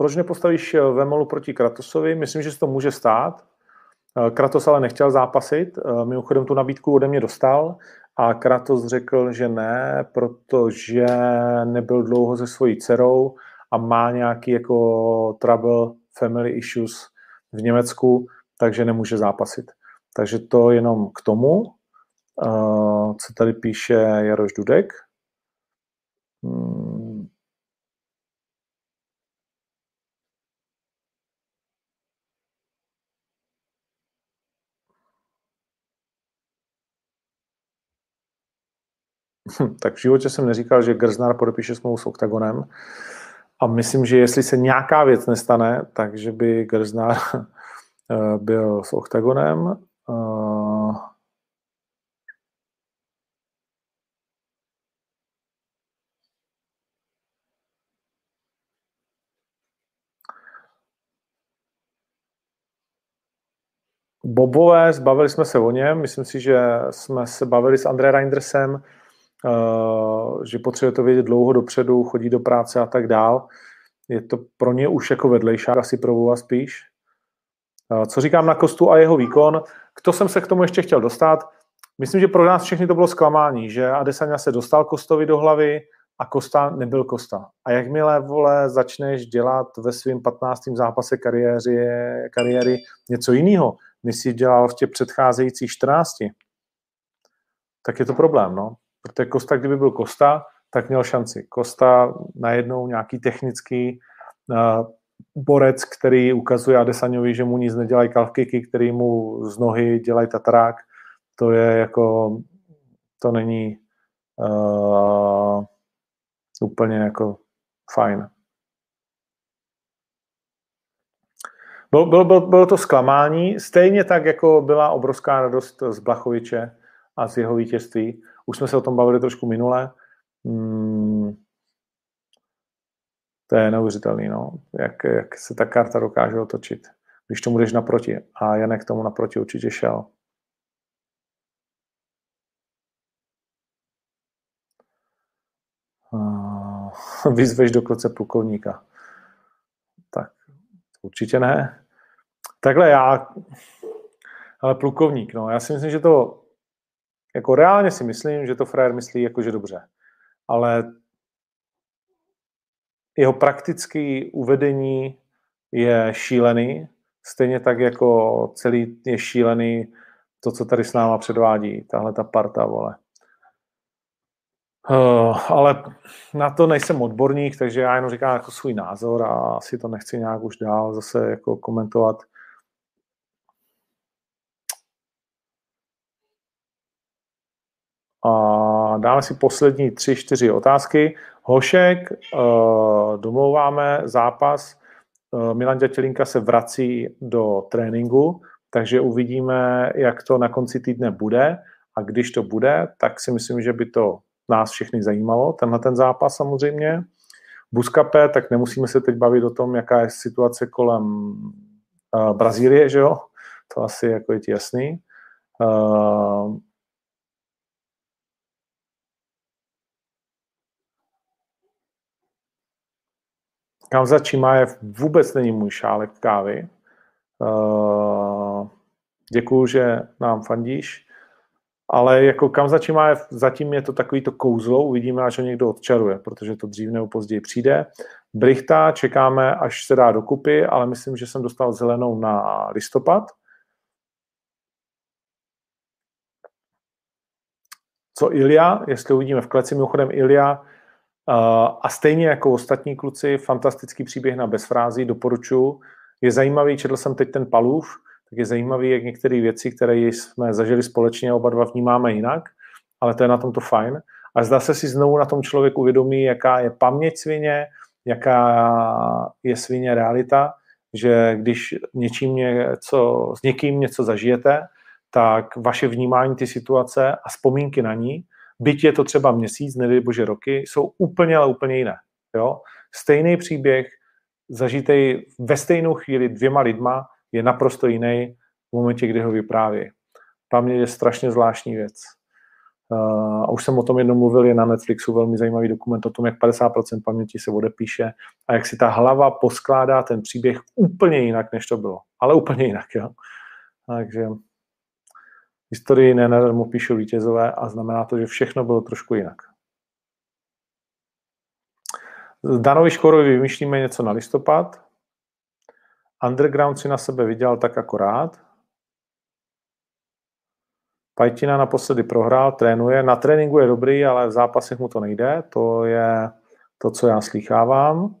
proč nepostavíš Vemolu proti Kratosovi? Myslím, že se to může stát. Kratos ale nechtěl zápasit, mimochodem tu nabídku ode mě dostal a Kratos řekl, že ne, protože nebyl dlouho se svojí dcerou a má nějaký jako trouble, family issues v Německu, takže nemůže zápasit. Takže to jenom k tomu, co tady píše Jaroš Dudek. Hmm. Tak v životě jsem neříkal, že Grznár podepíše smlouvu s OKTAGONem a myslím, že jestli se nějaká věc nestane, takže by Grznár Eh, byl s OKTAGONem. Eh, Bobové, zbavili jsme se o něm, myslím si, že jsme se bavili s André Reindersem, že potřebuje to vědět dlouho dopředu, chodí do práce a tak dál. Je to pro ně už jako vedlejšák, asi pro Vova spíš. Eh, co říkám na Kostu a jeho výkon? Kdo jsem se k tomu ještě chtěl dostat? Myslím, že pro nás všechny to bylo zklamání, že Adesanya se dostal Kostovi do hlavy a Kosta nebyl Kosta. A jakmile, vole, začneš dělat ve svém 15. zápase kariéry, kariéry něco jiného, než jsi dělal v těch předcházejících 14, tak je to problém, no. Protože Kosta, kdyby byl Kosta, tak měl šanci. Kosta najednou nějaký technický uh, borec, který ukazuje Adesanyovi, že mu nic nedělají kalfkiky, který mu z nohy dělají tatarák, to je jako, to není uh, úplně jako fajn. Bylo, bylo, bylo, bylo to zklamání, stejně tak, jako byla obrovská radost z Blachoviče a z jeho vítězství. Už jsme se o tom bavili trošku minule. Hmm. To je neuvěřitelný, no. jak, jak se ta karta dokáže otočit, když tomu jdeš naproti. A Janek tomu naproti určitě šel. Vyzveš do kloce plukovníka. Tak určitě ne. Takhle já, ale plukovník, no, já si myslím, že to, jako reálně si myslím, že to frajer myslí jakože dobře, ale jeho praktické uvedení je šílený, stejně tak jako celý je šílený to, co tady s náma předvádí, tahle ta parta, vole. Uh, ale na to nejsem odborník, takže já jenom říkám jako svůj názor a asi to nechci nějak už dál zase jako komentovat. A dáme si poslední tři, čtyři otázky. Hošek, uh, domlouváme zápas. Uh, Milan Ďatelinka se vrací do tréninku, takže uvidíme, jak to na konci týdne bude. A když to bude, tak si myslím, že by to nás všechny zajímalo, tenhle ten zápas samozřejmě. Buskape, tak nemusíme se teď bavit o tom, jaká je situace kolem uh, Brazílie, že jo? To asi jako je ti jasný. Kamza Čimájev vůbec není můj šálek kávy. Uh, děkuju, že nám fandíš. Ale jako kam začíná, zatím je to takový to kouzlo, uvidíme, až ho někdo odčaruje, protože to dřív nebo později přijde. Brichta čekáme, až se dá dokupy, ale myslím, že jsem dostal zelenou na listopad. Co Ilia, jestli uvidíme v kleci, mimochodem Ilia, a stejně jako ostatní kluci, fantastický příběh na bezfrází, doporučuji. Je zajímavý, četl jsem teď ten Palův, tak je zajímavý, jak některé věci, které jsme zažili společně, oba dva vnímáme jinak, ale to je na tom to fajn. A zdá se si znovu na tom člověk uvědomí, jaká je paměť svině, jaká je svině realita, že když něčím něco, s někým něco zažijete, tak vaše vnímání ty situace a vzpomínky na ní, byť je to třeba měsíc, nedej bože roky, jsou úplně, ale úplně jiné. Jo? Stejný příběh zažitej ve stejnou chvíli dvěma lidma je naprosto jiný v momentě, kdy ho vypráví. Paměť je strašně zvláštní věc. Uh, a už jsem o tom jednou mluvil, je na Netflixu velmi zajímavý dokument o tom, jak 50% paměti se odepíše a jak si ta hlava poskládá ten příběh úplně jinak, než to bylo. Ale úplně jinak, jo. Takže historii nenadarmo píšou vítězové a znamená to, že všechno bylo trošku jinak. Danovi Škorovi vymýšlíme něco na listopad, Underground si na sebe vydělal tak akorát. Pajtina naposledy prohrál, trénuje. Na tréninku je dobrý, ale v zápasech mu to nejde. To je to, co já slýchávám.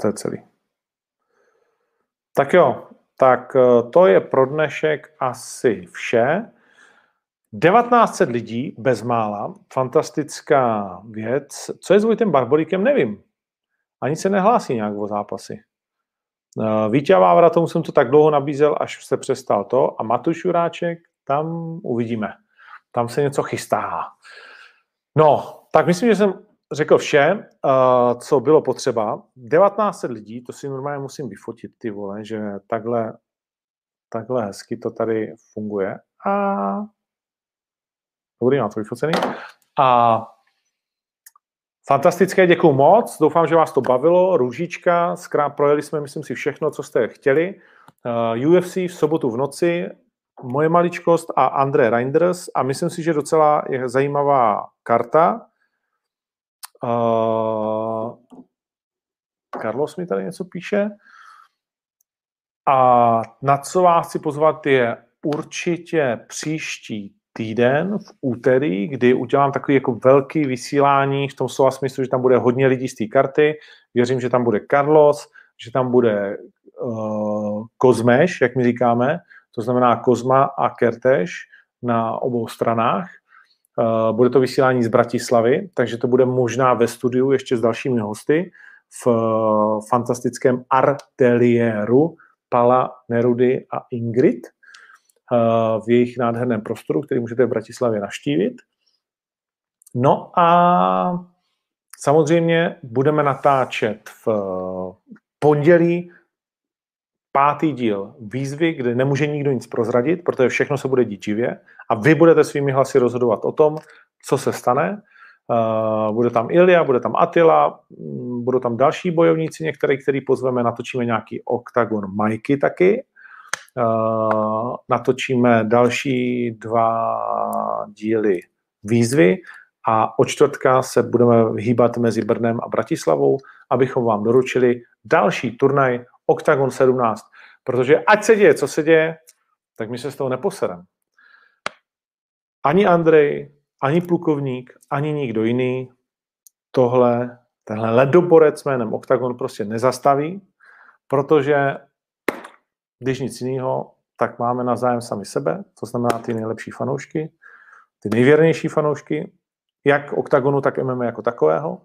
To je celý. Tak jo, tak eh, to je pro dnešek asi vše. 1900 lidí, bezmála, fantastická věc. Co je s Vojtem Barbolíkem, nevím. Ani se nehlásí nějak o zápasy. Eh, Vítě Vávra, tomu jsem to tak dlouho nabízel, až se přestal to. A Matuš Juráček, tam uvidíme. Tam se něco chystá. No, tak myslím, že jsem řekl vše, uh, co bylo potřeba. 1900 lidí, to si normálně musím vyfotit, ty vole, že takhle, takhle hezky to tady funguje. A dobrý, mám to vyfocený. A fantastické, děkuji moc. Doufám, že vás to bavilo. Růžička, zkrát projeli jsme, myslím si, všechno, co jste chtěli. Uh, UFC v sobotu v noci, moje maličkost a André Reinders a myslím si, že docela je zajímavá karta, Uh, Carlos mi tady něco píše. A na co vás chci pozvat je určitě příští týden v úterý, kdy udělám takový jako velký vysílání v tom slova smyslu, že tam bude hodně lidí z té karty. Věřím, že tam bude Carlos, že tam bude uh, Kozmeš, jak my říkáme, to znamená Kozma a Kerteš na obou stranách. Uh, bude to vysílání z Bratislavy, takže to bude možná ve studiu ještě s dalšími hosty v uh, fantastickém Arteliéru Pala, Nerudy a Ingrid uh, v jejich nádherném prostoru, který můžete v Bratislavě naštívit. No a samozřejmě budeme natáčet v pondělí pátý díl výzvy, kde nemůže nikdo nic prozradit, protože všechno se bude dít živě a vy budete svými hlasy rozhodovat o tom, co se stane. Uh, bude tam Ilia, bude tam Attila, um, budou tam další bojovníci, některé, který pozveme, natočíme nějaký oktagon Majky taky. Uh, natočíme další dva díly výzvy a od čtvrtka se budeme hýbat mezi Brnem a Bratislavou, abychom vám doručili další turnaj Octagon 17. Protože ať se děje, co se děje, tak my se z toho neposereme. Ani Andrej, ani plukovník, ani nikdo jiný tohle, tenhle ledoborec jménem Octagon prostě nezastaví, protože když nic jiného, tak máme na zájem sami sebe, to znamená ty nejlepší fanoušky, ty nejvěrnější fanoušky, jak OKTAGONu, tak MMA jako takového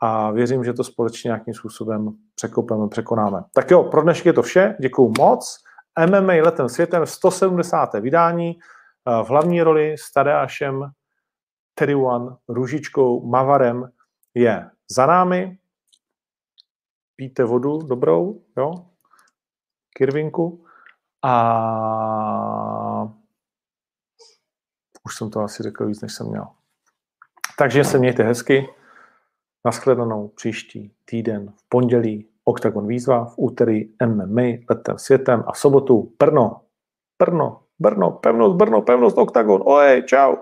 a věřím, že to společně nějakým způsobem překopeme, překonáme. Tak jo, pro dnešek je to vše, děkuju moc. MMA letem světem 170. vydání eh, v hlavní roli s Tadeášem, One, Růžičkou, Mavarem je za námi. Píte vodu dobrou, jo? Kirvinku. A už jsem to asi řekl víc, než jsem měl. Takže se mějte hezky. Naschledanou příští týden v pondělí Octagon výzva, v úterý MMA letem světem a v sobotu Brno, Brno, Brno, pevnost, Brno, pevnost, Octagon. Ojej, čau.